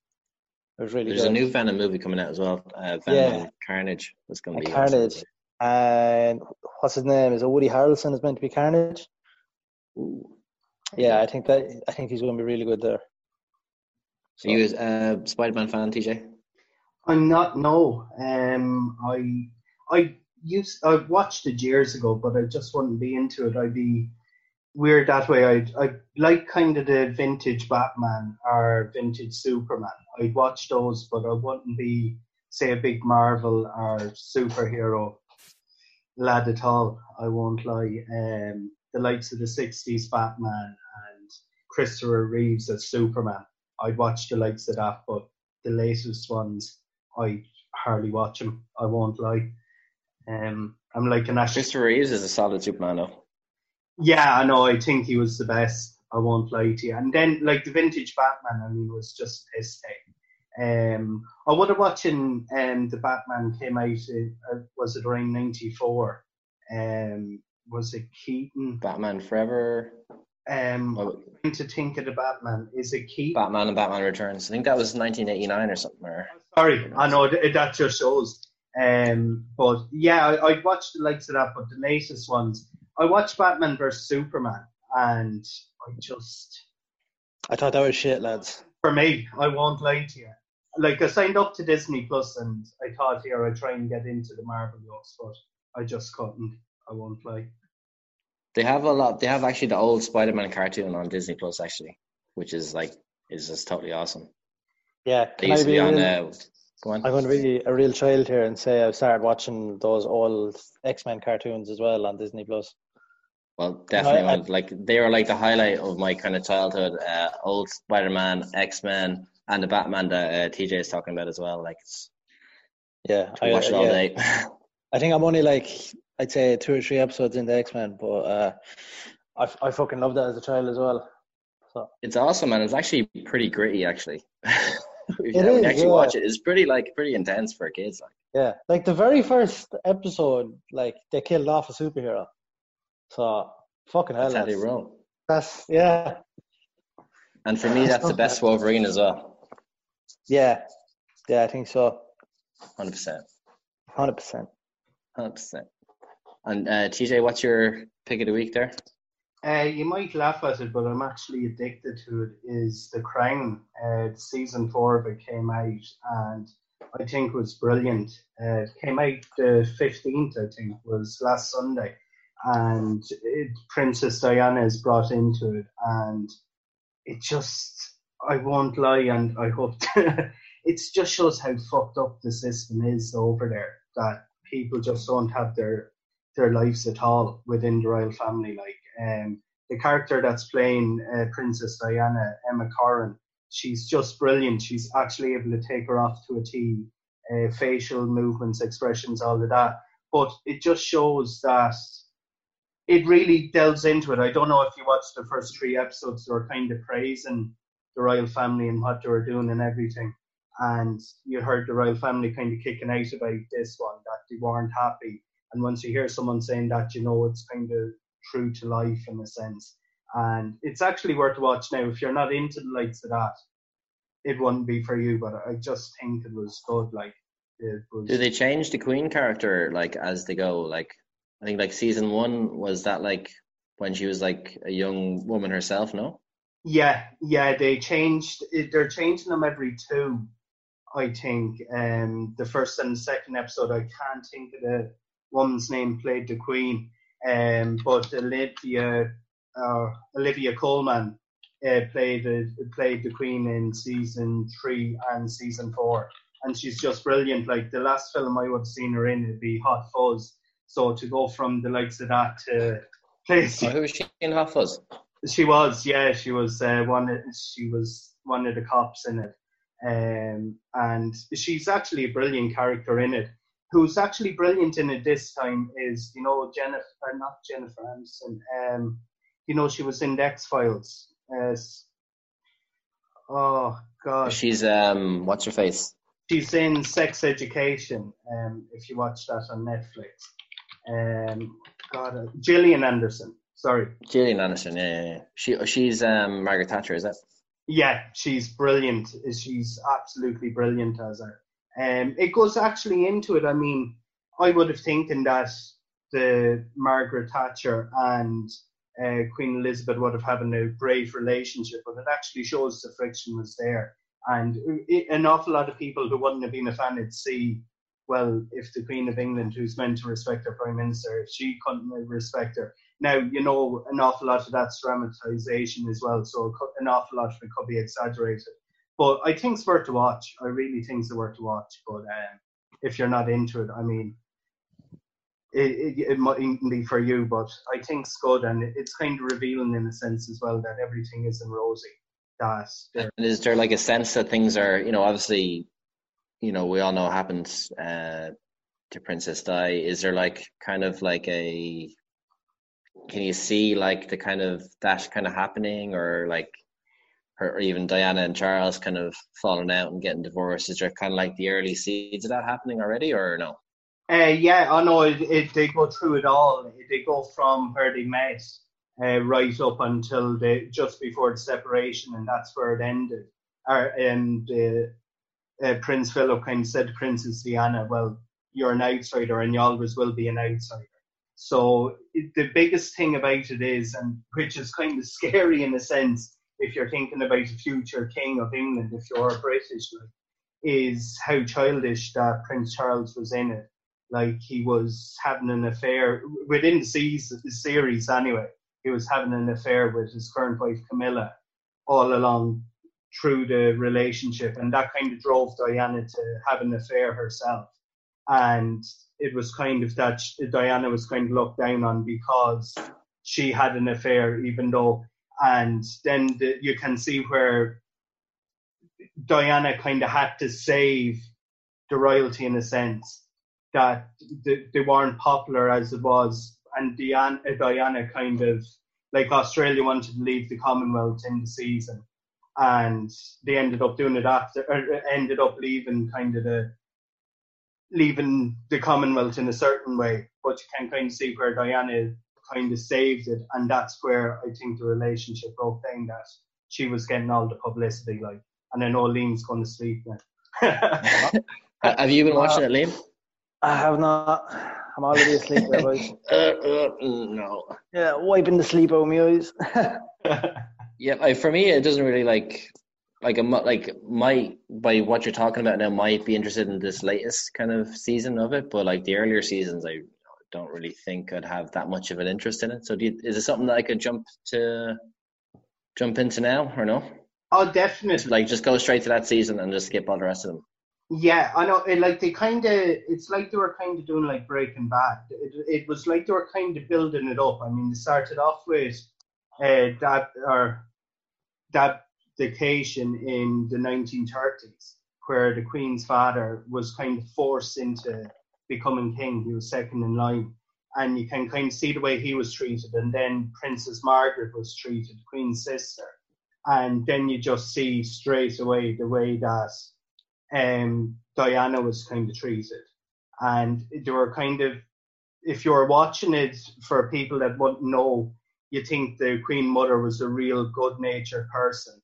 It was really there's good. a new Venom movie coming out as well. Uh, Venom Yeah. and Carnage. That's gonna And be Carnage. awesome. And what's his name? Is it Woody Harrelson is meant to be Carnage? Ooh. Yeah, I think that I think he's going to be really good there. Are you a uh, Spider-Man fan, TJ? I'm not. No. Um. I. I used. I watched it years ago, but I just wouldn't be into it. I'd be weird that way. I. I like kind of the vintage Batman or vintage Superman. I'd watch those, but I wouldn't be say a big Marvel or superhero lad at all. I won't lie. Um. The likes of the '60s Batman and Christopher Reeves as Superman. I'd watch the likes of that, but the latest ones, I hardly watch them. I won't lie. Um, I'm like an actual. Christopher Reeves is a solid Superman, though. Yeah, I know. I think he was the best. I won't lie to you. And then, like the vintage Batman, I mean, was just his thing. Um, I have watching um the Batman came out. Uh, was it around '94? Um, was it Keaton? Batman Forever, Um, oh, to think of the Batman. Is it key. Batman and Batman Returns. I think that was 1989 or something. Or Sorry, I know th- that just shows. Um, but yeah, I, I'd watch the likes of that, but the latest ones, I watched Batman vs Superman, and I just, I thought that was shit, lads. for me, I won't lie to you. Like I signed up to Disney Plus, and I thought here I'd try and get into the Marvel books, but I just couldn't. I won't lie. They have a lot. They have actually the old Spider-Man cartoon on Disney Plus, actually, which is like is just totally awesome. Yeah, can I be on. real- Uh, go on. I'm going to be a real child here and say I've started watching those old X Men cartoons as well on Disney Plus. Well, definitely, I- I- like they were like the highlight of my kind of childhood. Uh, old Spider-Man, X-Men, and the Batman that uh, TJ is talking about as well. Like, it's, Yeah, to watch it all yeah. day. [laughs] I think I'm only like I'd say two or three episodes into X Men, but uh, I I fucking loved that as a child as well. So it's awesome, and it's actually pretty gritty. Actually, [laughs] if you It haven't is, actually yeah. watch it, it's pretty like pretty intense for kids. Like, yeah, like the very first episode, like they killed off a superhero. So fucking hell, that's how they roll. that's yeah. And for me, that's the best Wolverine as well. Yeah, yeah, I think so. Hundred percent. Hundred percent. Hundred percent. And uh, TJ, what's your pick of the week there? Uh, you might laugh at it, but I'm actually addicted to it. Is The Crown? Uh, season four of it came out, and I think was brilliant. Uh, it came out the 15th, I think, was last Sunday, and it, Princess Diana is brought into it, and it just, I won't lie, and I hope [laughs] it just shows how fucked up the system is over there. That people just don't have their their lives at all within the royal family. Like um, the character that's playing uh, Princess Diana, Emma Corrin, she's just brilliant. She's actually able to take her off to a T, uh, facial movements, expressions, all of that. But it just shows that it really delves into it. I don't know if you watched the first three episodes, were kind of praising the royal family and what they were doing and everything. And you heard the royal family kind of kicking out about this one, that they weren't happy. And once you hear someone saying that, you know it's kind of true to life in a sense. And it's actually worth a watch now. If you're not into the likes of that, it wouldn't be for you. But I just think it was good. Like, it was. Do they change the Queen character like as they go? Like, I think like season one was that like when she was like a young woman herself. No. Yeah, yeah, they changed. They're changing them every two. I think um, the first and second episode. I can't think of the woman's name played the Queen, um, but Olivia uh, Olivia Colman uh, played the, played the Queen in season three and season four, and she's just brilliant. Like the last film I would have seen her in would be Hot Fuzz. So to go from the likes of that to play, oh, who was she in Hot Fuzz? She was, yeah, she was uh, one. She was one of the cops in it, um, and she's actually a brilliant character in it who's actually brilliant in it this time is, you know, Jennifer, not Jennifer Aniston. Um, you know, she was in X Files. Uh, oh God, she's um, what's her face? She's in Sex Education. Um, if you watch that on Netflix. Um, God, uh, Gillian Anderson. Sorry, Gillian Anderson. Yeah, yeah, yeah. She she's um Margaret Thatcher, is that? Yeah, she's brilliant. She's absolutely brilliant as her. Um, it goes actually into it. I mean, I would have thinking that the Margaret Thatcher and uh, Queen Elizabeth would have had a brave relationship, but it actually shows the friction was there. And it, an awful lot of people who wouldn't have been a fan would see, well, if the Queen of England, who's meant to respect her Prime Minister, if she couldn't respect her. Now, you know, an awful lot of that's dramatization as well, so an awful lot of it could be exaggerated. But I think it's worth to watch. I really think it's worth to watch. But um, if you're not into it, I mean, it, it, it might be for you, but I think it's good and it's kind of revealing in a sense as well that everything isn't rosy. That and is there like a sense that things are, you know, obviously, you know, we all know what happens uh, to Princess Di. Is there like kind of like a, can you see like the kind of that kind of happening or like her, or even Diana and Charles kind of falling out and getting divorced? Is there kind of like the early seeds of that happening already, or no? Uh, yeah, I know it, it, they go through it all. They go from where they met uh, right up until the just before the separation, and that's where it ended. Uh, and uh, Prince Philip kind of said to Princess Diana, "Well, you're an outsider, and you always will be an outsider." So it, the biggest thing about it is, and which is kind of scary in a sense, if you're thinking about the future king of England, if you're a British, like, is how childish that Prince Charles was in it. Like he was having an affair within the series anyway. He was having an affair with his current wife Camilla all along through the relationship, and that kind of drove Diana to have an affair herself. And it was kind of that Diana was kind of looked down on because she had an affair, even though and then the, you can see where Diana kind of had to save the royalty in a sense that they, they weren't popular as it was, and Diana, uh, Diana kind of like Australia wanted to leave the Commonwealth in the season, and they ended up doing it after, or ended up leaving kind of the leaving the Commonwealth in a certain way. But you can kind of see where Diana kind of saved it, and that's where I think the relationship broke down. That she was getting all the publicity, like and I know Liam's going to sleep now. [laughs] Have you been watching it, Liam? I have not. I'm already asleep, there, boys. [laughs] Uh, uh, no. Yeah, wiping the sleep out of my eyes. [laughs] Yeah, like, for me, it doesn't really like like a mu- like might by what you're talking about now might be interested in this latest kind of season of it, but like the earlier seasons, I don't really think I'd have that much of an interest in it. So, do you, is it something that I could jump to jump into now or no? oh, definitely. Like just go straight to that season and just skip all the rest of them. Yeah, I know. It, like they kind of, it's like they were kind of doing like Breaking Bad. It, it was like they were kind of building it up. I mean, they started off with uh, that or that vacation in the 1930s, where the Queen's father was kind of forced into becoming king. He was second in line, and you can kind of see the way he was treated. And then Princess Margaret was treated, Queen's sister, and then you just see straight away the way that um, Diana was kind of treated. And they were kind of, if you were watching it for people that wouldn't know, you think the Queen Mother was a real good natured person.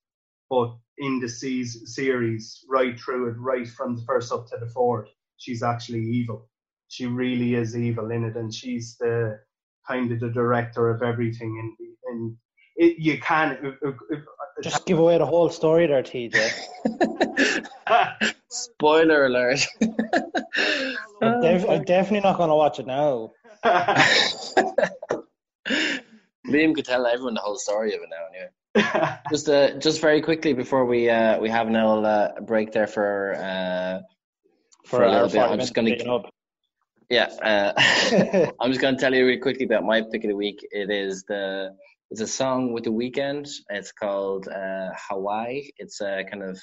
But in the series, right through it, right from the first up to the fourth, she's actually evil. She really is evil in it, and she's the kind of the director of everything. And, and it, you can. Just give away the whole story there, TJ. [laughs] Spoiler alert. [laughs] I'm, def- I'm definitely not going to watch it now. [laughs] Liam could tell everyone the whole story of it now. Anyway, just uh, just very quickly before we uh, we have an little uh, break there for uh, for, a little bit. I'm just going to yeah. Uh, [laughs] I'm just going to tell you really quickly about my pick of the week. It is the it's a song with the Weeknd. It's called uh, Hawaii. It's a kind of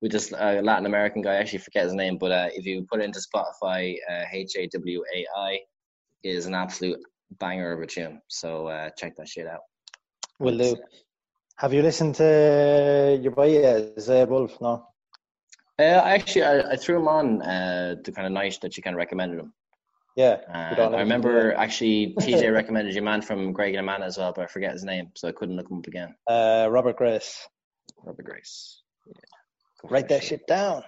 with this uh, Latin American guy. I actually forget his name, but uh, if you put it into Spotify, uh, H A W A I is an absolute banger of a tune. So uh, check that shit out. Will do. Have you listened to your boy uh, Wolf? No. Uh, actually, I, I threw him on uh, the kind of night that you kind of recommended him. Yeah. Uh, I remember actually [laughs] TJ recommended your man from Greg and Amanda as well, but I forget his name, so I couldn't look him up again. Uh, Robert Grace. Robert Grace. Yeah. Write that shit down.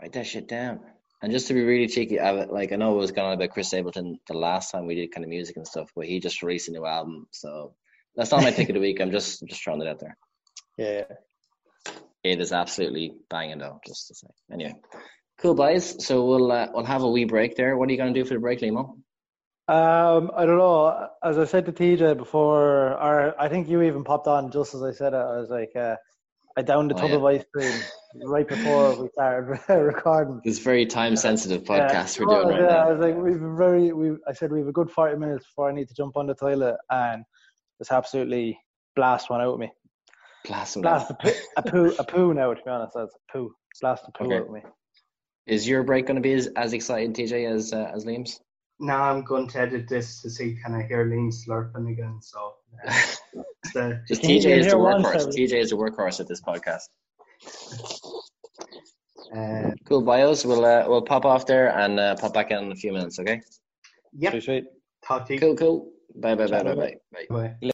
Write that shit down. And just to be really cheeky, I, like I know it was going on about Chris Stapleton the last time we did kind of music and stuff, but he just released a new album, so that's not my pick of the week. I'm just just throwing it out there. Yeah. It is absolutely banging though, just to say. Anyway, cool guys. So we'll uh, we'll have a wee break there. What are you going to do for the break, Limo? Um, I don't know. As I said to TJ before, or I think you even popped on just as I said it. I was like, uh, I downed a Oh, tub yeah. of ice cream right before we started [laughs] recording. This very time sensitive podcast Yeah. we're doing right yeah, I was like, we've very, we. I said we have a good forty minutes before I need to jump on the toilet, and just absolutely blast one out of me. Blast Blast a poo, a poo, a poo now. To be honest, that's a poo. Blast a poo Okay. out of me. Is your break going to be as, as exciting, TJ, as uh, as Liam's? now I'm going to edit this to see can I hear Liam slurping again. So uh, it's [laughs] the, Just TJ is the workhorse. Evan? TJ is the workhorse at this podcast. uh, Cool bios. We'll uh, we'll pop off there and uh, pop back in in a few minutes. Okay. yep, Sweet, sweet. talk to you. Cool. Cool. Bye. Bye. Bye. Chat Bye. Bye. Bye. Bye.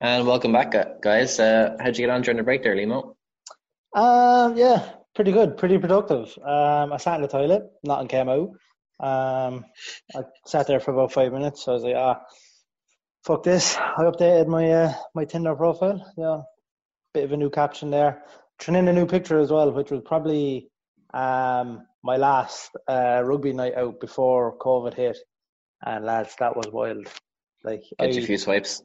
And welcome back, guys. Uh, how'd you get on during the break there, Limo? Um, yeah, pretty good, pretty productive. Um, I sat in the toilet, nothing came out. Um, I sat there for about five minutes. So I was like, ah, fuck this. I updated my uh, my Tinder profile. Yeah, bit of a new caption there. Turn in a new picture as well, which was probably um my last uh, rugby night out before COVID hit. And lads, that was wild. Like Get I, you a few swipes.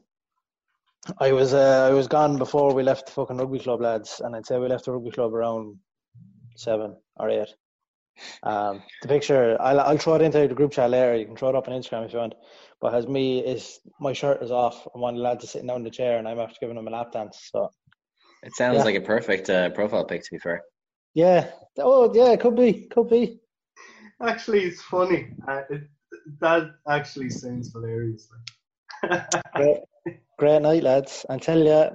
I was uh, I was gone before we left the fucking rugby club, lads, and I'd say we left the rugby club around seven or eight. Um, the picture I'll I'll throw it into the group chat later. You can throw it up on Instagram if you want. But as me is my shirt is off, and one of the lads is sitting down in the chair, and I'm after giving him a lap dance. So It sounds Yeah. like a perfect uh, profile pic. To be fair. yeah, oh yeah, it could be, could be. Actually, it's funny. Uh, it, that actually sounds hilarious. [laughs] Great, great night, lads. And tell you,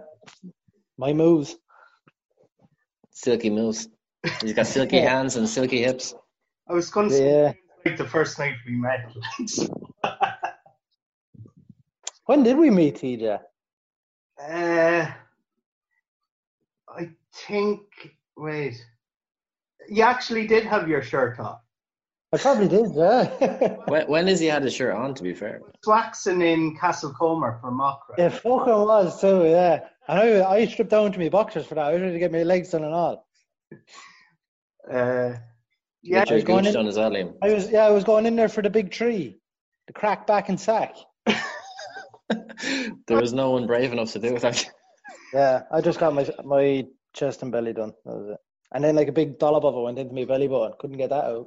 my moves. Silky moves. He's got silky Yeah. hands and silky hips. I was going to say Yeah. like the first night we met. [laughs] When did we meet, TJ? Uh, I think. Wait, You actually did have your shirt off. I probably did, yeah. [laughs] when, when has he had his shirt on? To be fair, Swaxon in Castlecomer for Mockra. it fucking was too, yeah. And I, I stripped down to my boxers for that. I was ready to get my legs done and all. Uh, yeah, yeah, was going in- done as. I was, yeah, I was going in there for the big tree, the crack back and sack. [laughs] there was no one brave enough to do it. Actually. Yeah, I just got my my chest and belly done. That was it. And then like a big dollop of it went into my belly button. Couldn't get that out.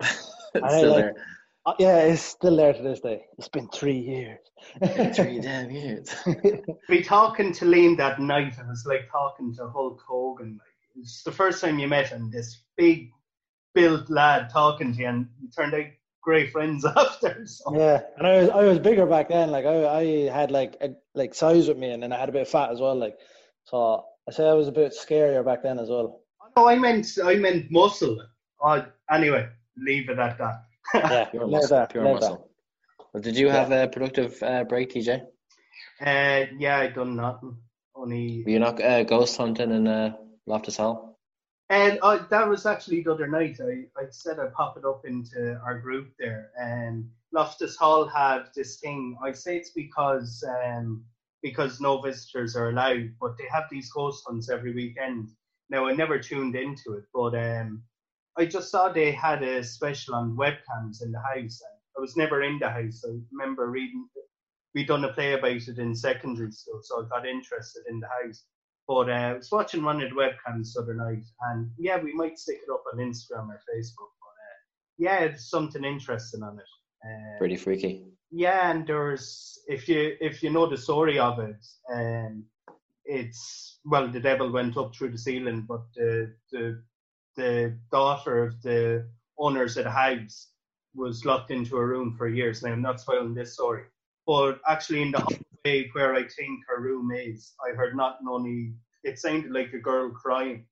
[laughs] It's I still like- there. Uh, yeah, it's still there to this day. It's been three years. Three [laughs] damn years. be talking to Liam that night, it was like talking to Hulk Hogan. Like, it's the first time you met him, this big built lad talking to you, and you turned out great friends [laughs] after. So. yeah, and I was I was bigger back then. Like I I had like a, like size with me, and then I had a bit of fat as well. Like so, I say I was a bit scarier back then as well. No, I meant I meant muscle. Uh, anyway, leave it at that. Yeah, [laughs] Pure muscle. that, Pure muscle. Well, did you have a productive uh, break, TJ? Uh, yeah, I done nothing. Only Were you not uh, ghost hunting in uh, Loftus Hall? And uh, that was actually the other night. I, I said I'd pop it up into our group there. And Loftus Hall have this thing. I say it's because um, because no visitors are allowed, but they have these ghost hunts every weekend. Now I never tuned into it, but um, I just saw they had a special on webcams in the house. I was never in the house. I remember reading. we'd done a play about it in secondary school, so I got interested in the house. But uh, I was watching one of the webcams the other night, and yeah, we might stick it up on Instagram or Facebook. But uh, yeah, it's something interesting on it. Uh, Pretty freaky. yeah, and there's if you if you know the story of it, um, it's well, the devil went up through the ceiling, but the the the daughter of the owners of the house was locked into a room for years. Now I'm not spoiling this story, but actually in the hallway where I think her room is, I heard not only it sounded like a girl crying.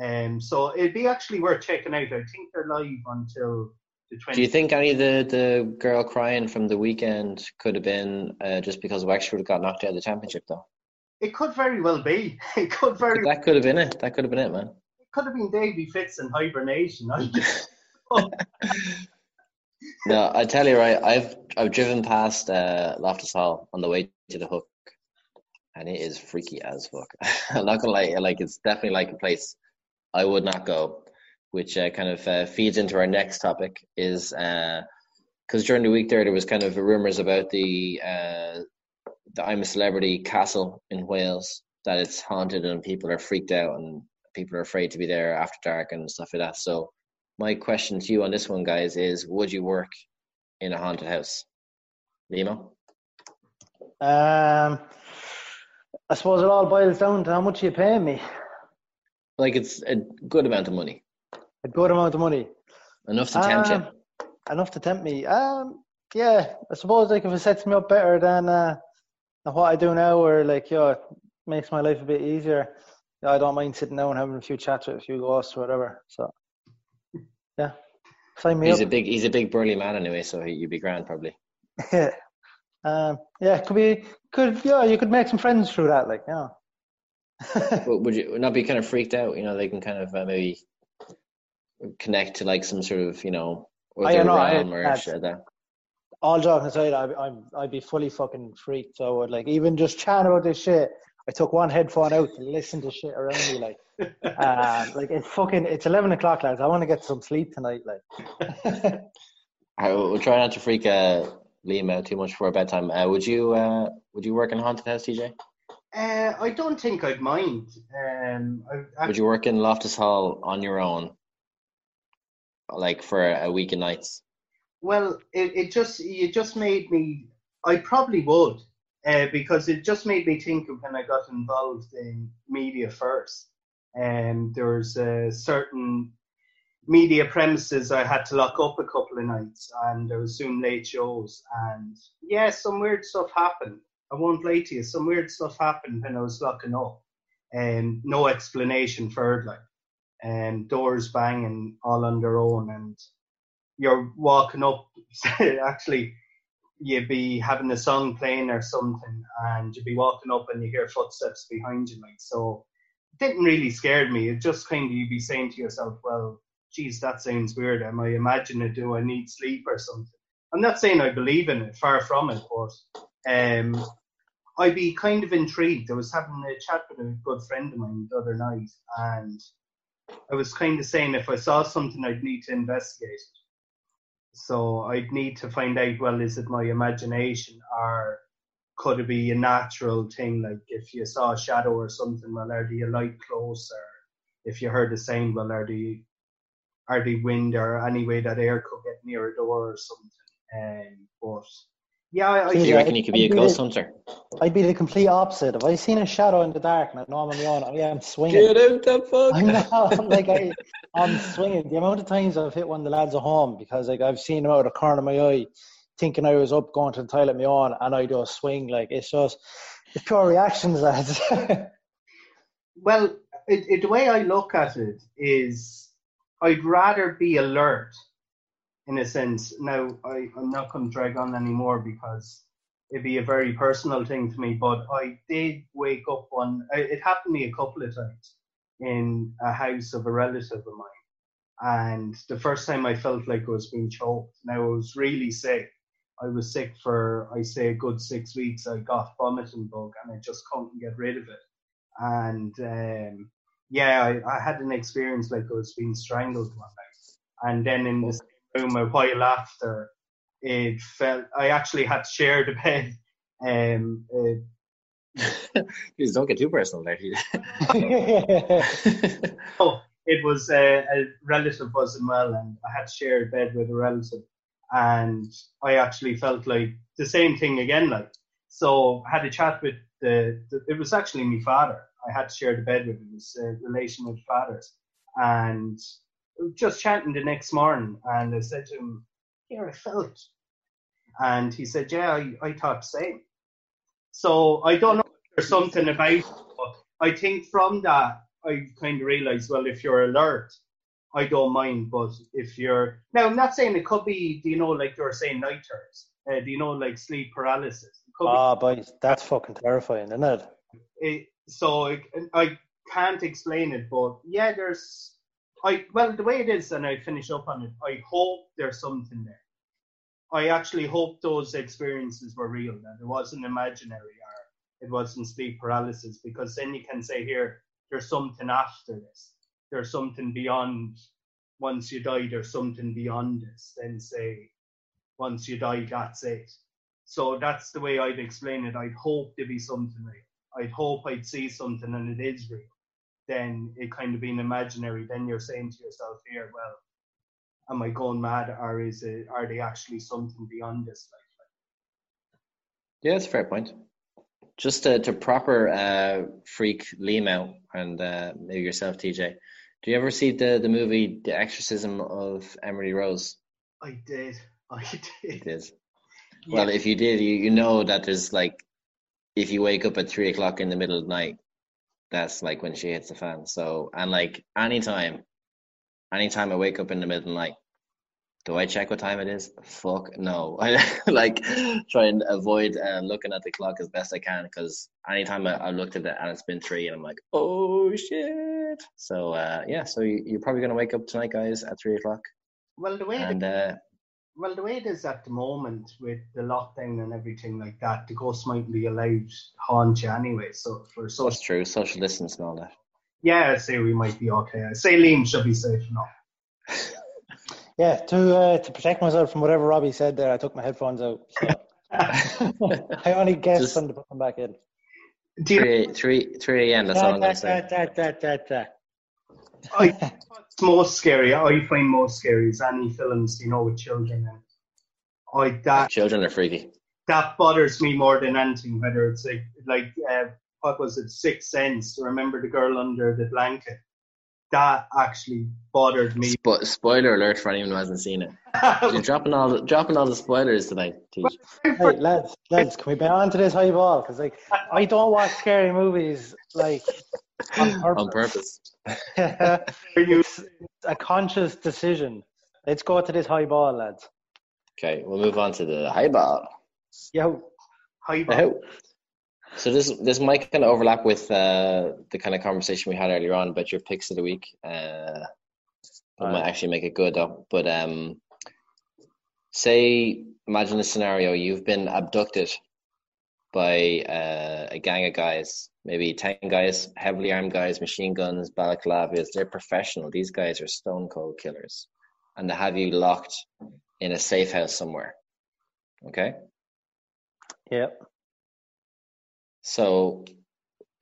Um, so it'd be actually worth checking out. I think they're live until the 20th. Do you think any of the, the girl crying from the weekend could have been uh, just because Wexford got knocked out of the championship, though? It could very well be. [laughs] It could very That could have been it. That could have been it, man. it could have been Davy Fitz in hibernation. [laughs] No, I tell you right. I've I've driven past uh, Loftus Hall on the way to the Hook, and it is freaky as fuck. [laughs] I'm not gonna lie. Like it's definitely like a place I would not go. Which uh, kind of uh, feeds into our next topic is because during the week there there was kind of rumors about the uh, the I'm a Celebrity castle in Wales that it's haunted and people are freaked out and people are afraid to be there after dark and stuff like that. So my question to you on this one, guys, is would you work in a haunted house? Limo? Um, I suppose it all boils down to how much you paying me. Like it's a good amount of money. A good amount of money. Enough to tempt you. Um, Enough to tempt me. Um, yeah, I suppose like if it sets me up better than uh, than what I do now, or like yeah, it makes my life a bit easier. Yeah, I don't mind sitting down and having a few chats with a few ghosts or whatever. So yeah, sign me He's up. a big he's a big burly man anyway, so he, you'd be grand probably. Yeah. [laughs] um, yeah, could be, could yeah, you could make some friends through that, like yeah. [laughs] But would you not be kind of freaked out? You know, they can kind of uh, maybe connect to like some sort of you know I know, I- or that's- shit like that. All joking aside, I, I'm I'd be fully fucking freaked. So I would like even just chatting about this shit. I took one headphone out to listen to shit around me, like, um, [laughs] like it's fucking, it's eleven o'clock, lads. I want to get some sleep tonight, like. [laughs] I will try not to freak uh, Liam out too much for bedtime. Uh, would you uh, would you work in a haunted house, TJ? uh, I don't think I'd mind. Um, I, Would you work in Loftus Hall on your own, like for a week and nights? Well, it, it just it just made me. I probably would, uh, because it just made me think of when I got involved in media first. Um, and there's a uh, certain media premises I had to lock up a couple of nights, and there was soon late shows. And yeah, some weird stuff happened. I won't lie to you. Some weird stuff happened when I was locking up, and no explanation for it. Like, and doors banging all on their own, and you're walking up, [laughs] actually, you'd be having a song playing or something, and you'd be walking up and you hear footsteps behind you, like so. It didn't really scare me. It just kind of you'd be saying to yourself, well, geez, that sounds weird. Am I imagine it? Do I need sleep or something? I'm not saying I believe in it, far from it, but um, I'd be kind of intrigued. I was having a chat with a good friend of mine the other night, and I was kind of saying if I saw something, I'd need to investigate it. So I'd need to find out, well, is it my imagination or could it be a natural thing? Like if you saw a shadow or something, well, are the light closer? If you heard a sound, well, are the are the wind or any way that air could get near a door or something? Um, but yeah, I, I Do you reckon you could be a I'd ghost the- hunter? I'd be the complete opposite. If I seen a shadow in the dark and I know I'm on my own, I am swinging. Get out the fuck! I know, [laughs] like I, I'm swinging. The amount of times I've hit one of the lads at home because like I've seen him out of the corner of my eye, thinking I was up going to the toilet my own, and I do a swing. Like it's just it's pure reactions, lads. [laughs] Well, it, it, the way I look at it is I'd rather be alert in a sense. Now, I, I'm not going to drag on anymore because it'd be a very personal thing to me, but I did wake up one, it happened to me a couple of times in a house of a relative of mine. And the first time I felt like I was being choked. Now, I was really sick. I was sick for, I say, a good six weeks. I got vomiting bug and I just couldn't get rid of it. And um, yeah, I, I had an experience like I was being strangled one night. And then in the room a while after, it felt I actually had to share the bed. Um, uh, [laughs] Please don't get too personal there. [laughs] [laughs] oh, it was uh, a relative wasn't well, and I had to share a bed with a relative, and I actually felt like the same thing again. Like, so I had a chat with the, the it was actually my father. I had to share the bed with. It was a relation with fathers, and just chatting the next morning, and I said to him, "Here, I felt," and he said, "Yeah, I, I thought the same." So I don't know if there's something about, it, but I think from that I kind of realised, well, if you're alert, I don't mind, but if you're now, I'm not saying it could be, do you know, like you were saying, night terrors, uh, do you know, like sleep paralysis? It could be Ah, boys, that's fucking terrifying, isn't it? it, so I, I can't explain it, but yeah, there's I well the way it is, and I finish up on it. I hope there's something there. I actually hope those experiences were real, that it wasn't imaginary or it wasn't sleep paralysis, because then you can say here there's something after this. There's something beyond. Once you die, there's something beyond this. Then say, once you die, that's it. So that's the way I'd explain it. I'd hope there'd be something real. I'd hope I'd see something and it is real. Then it kind of being imaginary. Then you're saying to yourself here, well, am I going mad or is it are they actually something beyond this life? Yeah, that's a fair point. Just to, to proper uh, freak Liam out and uh, maybe yourself, TJ. Do you ever see the, the movie The Exorcism of Emily Rose? I did. [laughs] I You did. did. Yeah. Well, if you did, you, you know that there's like, if you wake up at three o'clock in the middle of the night, that's like when she hits the fan. So, and like anytime, anytime I wake up in the middle of the night, do I check what time it is? Fuck no. I [laughs] like try and avoid uh, looking at the clock as best I can because anytime I, I looked at it and it's been three and I'm like, oh shit. So uh, yeah, so you, you're probably gonna wake up tonight, guys, at three o'clock, well, the way and uh, Well, the way it is at the moment with the lockdown and everything like that, the ghosts mightn't be allowed to haunt you anyway. So for so so it's true, social distance and all that. yeah, I'd say we might be okay. I'd say Liam should be safe enough. [laughs] Yeah, to uh, to protect myself from whatever Robbie said there, I took my headphones out. So [laughs] I only guessed Just- them to put them back in. Do you Three, three, three a.m. That's all I'm Da, gonna say. da, da. I, it's more scary, I find more scary is any films, you know, with children in. I that Children are freaky. that bothers me more than anything. Whether it's like like uh, what was it, Sixth Sense? Remember the girl under the blanket? That actually bothered me. Spo- spoiler alert for anyone who hasn't seen it. [laughs] You're dropping all the, dropping all the spoilers tonight, Teach. Hey, lads, lads, can we be on to this high ball? Because like, I don't watch scary movies like [laughs] on purpose. on purpose. [laughs] it's a conscious decision. Let's go to this high ball, lads. Okay, we'll move on to the high ball. Yo, Hi, Oh, So this this might kind of overlap with uh, the kind of conversation we had earlier on about your picks of the week. Uh, it might actually make it good though. But um, say, imagine a scenario: you've been abducted by uh, a gang of guys, maybe ten guys, heavily armed guys, machine guns, balaclavas. They're professional. These guys are stone cold killers, and they have you locked in a safe house somewhere. Okay. Yep. So,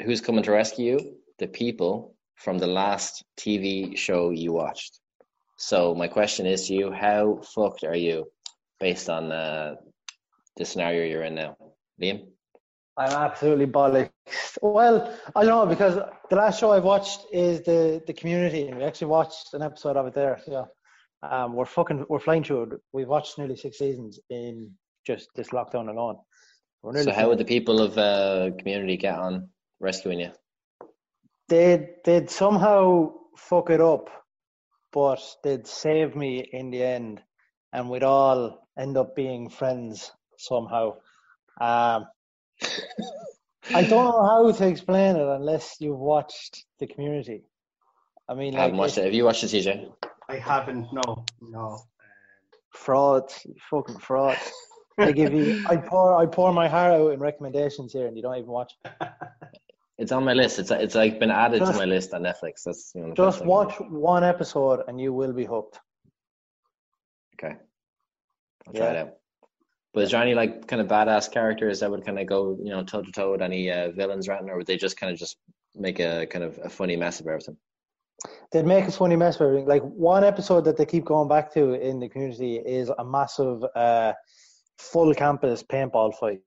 who's coming to rescue you? The people from the last TV show you watched. So, my question is to you: How fucked are you, based on uh, the scenario you're in now, Liam? I'm absolutely bollocks. Well, I don't know because the last show I've watched is the the Community, and we actually watched an episode of it there. Yeah, um, we're fucking we're flying through it. We've watched nearly six seasons in just this lockdown alone. So how would the people of uh, community get on rescuing you? They'd they'd somehow fuck it up, but they'd save me in the end, and we'd all end up being friends somehow. Um, [laughs] I don't know how to explain it unless you've watched the community. I mean, I haven't watched it. Have you watched it, TJ? I haven't. No, no. Fraud, fucking fraud. I give you, I pour, I pour my heart out in recommendations here, and you don't even watch. [laughs] It's on my list. It's it's like been added just, to my list on Netflix. That's you know, just watch one episode, and you will be hooked. Okay, I'll yeah. try it out. But is there any like kind of badass characters that would kind of go you know toe to toe with any uh, villains, ratting, or would they just kind of just make a kind of a funny mess of everything? They'd make a funny mess of everything. Like one episode that they keep going back to in the community is a massive. Uh, full campus paintball fight.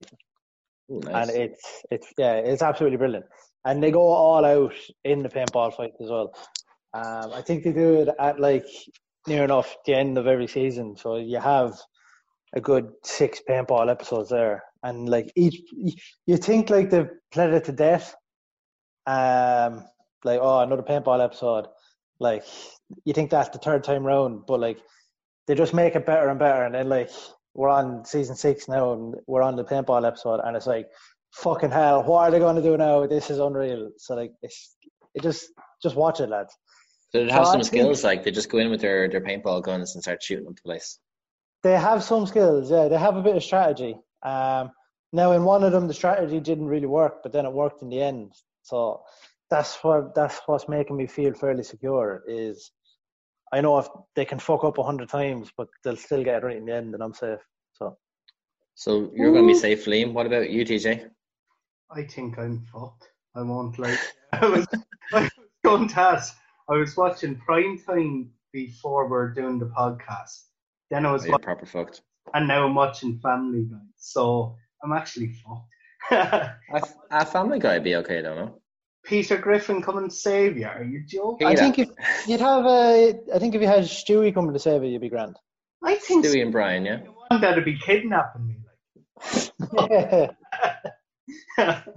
Ooh, nice. And it's it's yeah, it's absolutely brilliant. And they go all out in the paintball fight as well. Um, I think they do it at like near enough the end of every season, so you have a good six paintball episodes there, and like each you think like they've played it to death. Um, like oh another paintball episode, like you think that's the third time round, but like they just make it better and better, and then like we're on season six now and we're on the paintball episode. And it's like fucking hell what are they going to do now? This is unreal. So like it's it just just watch it lads. So they have so some I skills like they just go in with their their paintball guns and start shooting up the place they have some skills yeah they have a bit of strategy um now in one of them the strategy didn't really work but then it worked in the end so that's what that's what's making me feel fairly secure is I know if they can fuck up a hundred times, but they'll still get it right in the end, and I'm safe. So, so you're going to be safe, Liam. What about you, TJ? I think I'm fucked. I won't like. [laughs] I was, I was going to ask. I was watching prime time before we are doing the podcast. Then I was oh, watching, proper fucked. And now I'm watching Family Guy. So I'm actually fucked. [laughs] a, a Family Guy would be okay, though, no? Peter Griffin come and save you? Are you joking? I think if you'd have a, I think if you had Stewie coming to save you, you'd be grand. I think Stewie and Brian, yeah. The one that'd be kidnapping me, like. [laughs]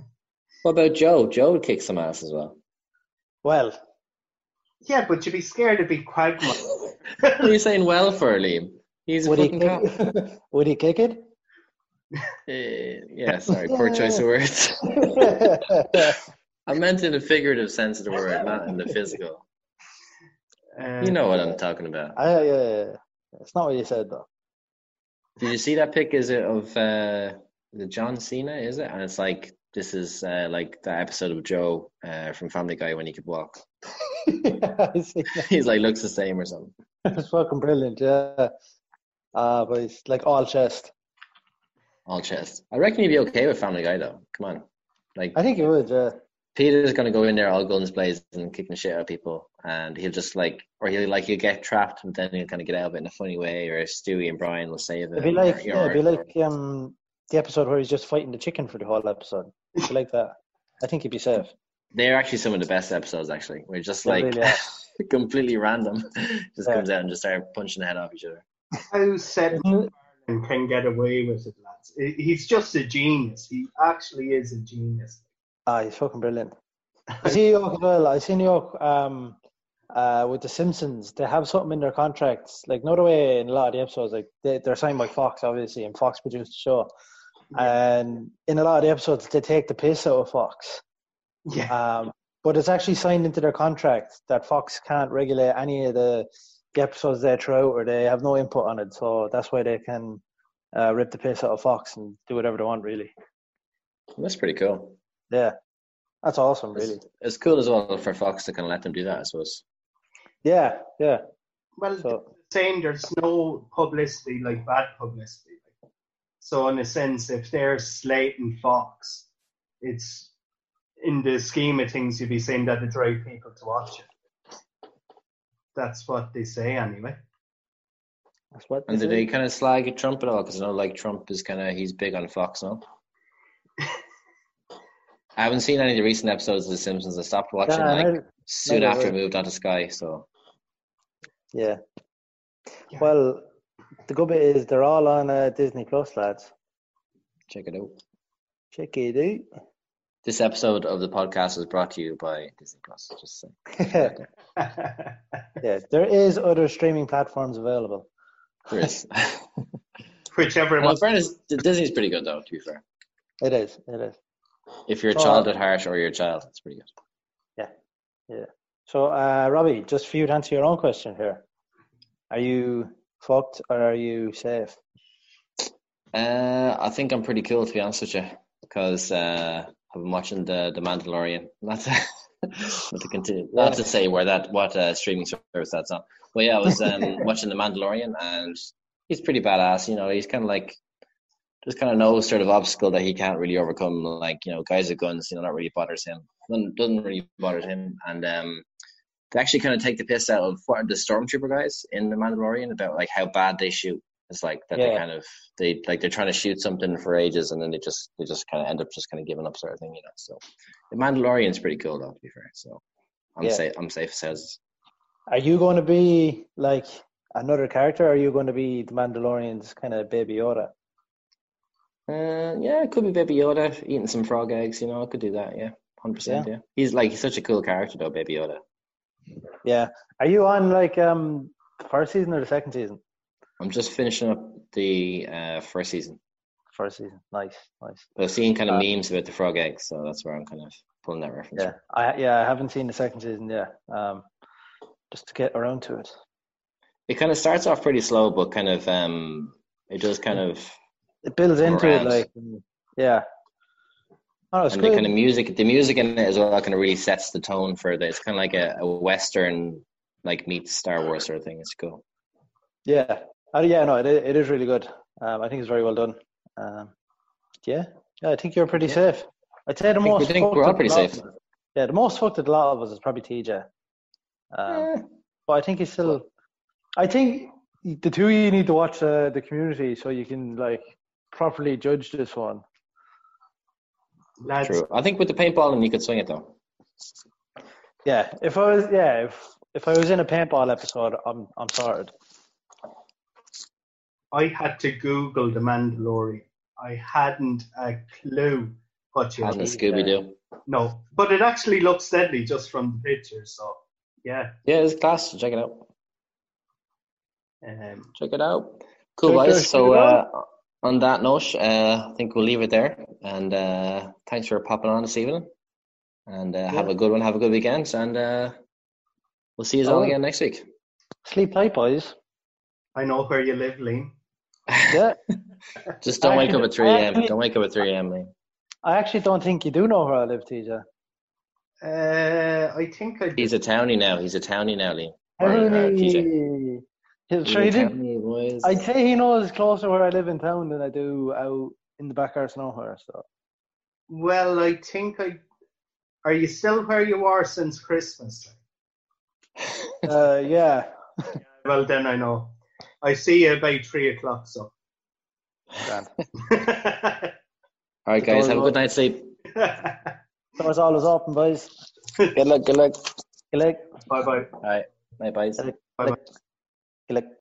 what about Joe? Joe would kick some ass as well. Well. Yeah, but you'd be scared to be Quagmire. [laughs] what are you saying well for, Liam? He's a would fucking he kick, [laughs] would he kick it? Uh, yeah, sorry, poor [laughs] choice of words. [laughs] I meant in a figurative sense of the word, not in the physical. you know what I'm talking about. I, yeah, yeah, yeah. It's not what you said though. Did you see that pic? Is it of uh, the John Cena? Is it? And it's like this is uh, like the episode of Joe uh, from Family Guy when he could walk. yeah, he's like looks the same or something. It's fucking brilliant, yeah. Uh, but he's like all chest. All chest. I reckon he'd be okay with Family Guy though. Come on, like I think he would. Yeah. Peter's gonna go in there all guns blazing and kicking shit out of people, and he'll just like, or he'll like he'll get trapped, but then he'll kind of get out of it in a funny way, or Stewie and Brian will save him. It'd be like, or, yeah, it'd be like um the episode where he's just fighting the chicken for the whole episode. It'd be like that. I think he'd be safe. They're actually some of the best episodes. Actually, we're just like really [laughs] completely random, [laughs] just yeah. comes out and just start punching the head off each other. How Seth can get away with it, lads? He's just a genius. He actually is a genius. Ah, he's fucking brilliant. [laughs] I see you as well. I see you um, uh, with the Simpsons. They have something in their contracts, like not the way in a lot of the episodes, like they, they're signed by Fox, obviously, and Fox produced the show. and in a lot of the episodes they take the piss out of Fox. Yeah. Um, but it's actually signed into their contract that Fox can't regulate any of the, the episodes they throw out or they have no input on it. So that's why they can uh, rip the piss out of Fox and do whatever they want, really. That's pretty cool. Yeah, that's awesome, really. It's, it's cool as well for Fox to kind of let them do that, I suppose. Yeah, yeah. Well, So saying there's no publicity like bad publicity. So in a sense, if they're slating Fox, it's in the scheme of things you'd be saying that to drive people to watch it. That's what they say anyway. that's what. And they did say. they kind of slag at Trump at all? Because I know, like, Trump is kind of, he's big on Fox now. [laughs] I haven't seen any of the recent episodes of The Simpsons. I stopped watching, Yeah, like, neither- soon neither after will. it moved onto Sky, so. yeah. Yeah. Well, the good bit is they're all on uh, Disney Plus, lads. Check it out. Check it This episode of the podcast is brought to you by Disney Plus. Just saying. [laughs] yeah, there is other streaming platforms available. There is. [laughs] Whichever well, in fairness, Disney's pretty good though. To be fair, It is. It is. if you're a Oh. child at heart or you're a child, it's pretty good. Yeah, yeah. So, uh, Robbie, just for you to answer your own question here, are you fucked or are you safe? Uh, I think I'm pretty cool to be honest with you, because uh, I've been watching the the Mandalorian. Not to, [laughs] not to continue, not to say where that what uh, streaming service that's on. But yeah, I was um, [laughs] watching the Mandalorian, and he's pretty badass. You know, he's kind of like just kind of no sort of obstacle that he can't really overcome. Like you know, guys with guns, you know, not really bothers him. Doesn't, doesn't really bother him, and um, they actually kind of take the piss out of what the stormtrooper guys in the Mandalorian about like how bad they shoot. It's like that they kind of they like they're trying to shoot something for ages and then they just they just kind of end up just kind of giving up sort of thing, you know. So the Mandalorian's pretty cool though, to be fair. So I'm Yeah. safe. I'm safe says. Are you going to be like another character or are you going to be the Mandalorian's kind of baby Yoda? Uh, yeah, it could be Baby Yoda eating some frog eggs. You know, I could do that. Yeah, hundred percent. Yeah, he's like he's such a cool character though, Baby Yoda. Yeah. Are you on like um the first season or the second season? I'm just finishing up the uh, first season. First season. Nice, nice. But I've seen kind of Uh, memes about the frog eggs, so that's where I'm kind of pulling that reference. Yeah. from. I yeah, I haven't seen the second season yet. Um just to get around to it. It kind of starts off pretty slow, but kind of um, it does kind of It builds into Around. it like yeah. Oh, and the kind of music, the music in it as well, kind of really sets the tone for the. It's kind of like a, a western, like meets Star Wars sort of thing. It's cool. Yeah, uh, yeah, no, it it is really good. Um, I think it's very well done. Um, yeah, yeah, I think you're pretty safe. I'd say the think- we most. think fucked we're all pretty safe. us- Yeah, the most fucked at the lot of us is probably TJ. Um, Eh, but I think he's still. I think the two of you need to watch uh, the community so you can like properly judge this one. Lads, true. I think with the paintball, and you could swing it though. Yeah, if I was, yeah, if if I was in a paintball episode, I'm I'm sorted. I had to Google the Mandalorian. I hadn't a clue what you And the were. Scooby Doo. No, but it actually looks deadly just from the pictures. So yeah, Yeah, it's class. Check it out. um, Check it out. Cool, guys. So, uh, on that note, uh, I think we'll leave it there. And uh, thanks for popping on this evening. And uh, have a good one. Have a good weekend. And uh, we'll see you all Oh. again next week. Sleep tight, boys. I know where you live, Liam. Yeah, [laughs] Just don't wake up at 3 a.m. Don't wake up at 3 a.m. Lee. I actually don't think you do know where I live, TJ. Uh, I think I. He's a townie now. He's a townie now, Lee. Or, uh, Hey, He's sure a townie, boys. I'd say he knows closer where I live in town than I do out in the back arse nowhere. So Well, I think I. Are you still where you are since Christmas? uh, yeah, Well, then I know. I see you about three o'clock. So. [laughs] [laughs] All right, guys. Have a good night's sleep. [laughs] Doors always open, boys. Good luck. Good luck. Good luck. bye bye. All right. Night, boys. Good Bye luck. Good luck.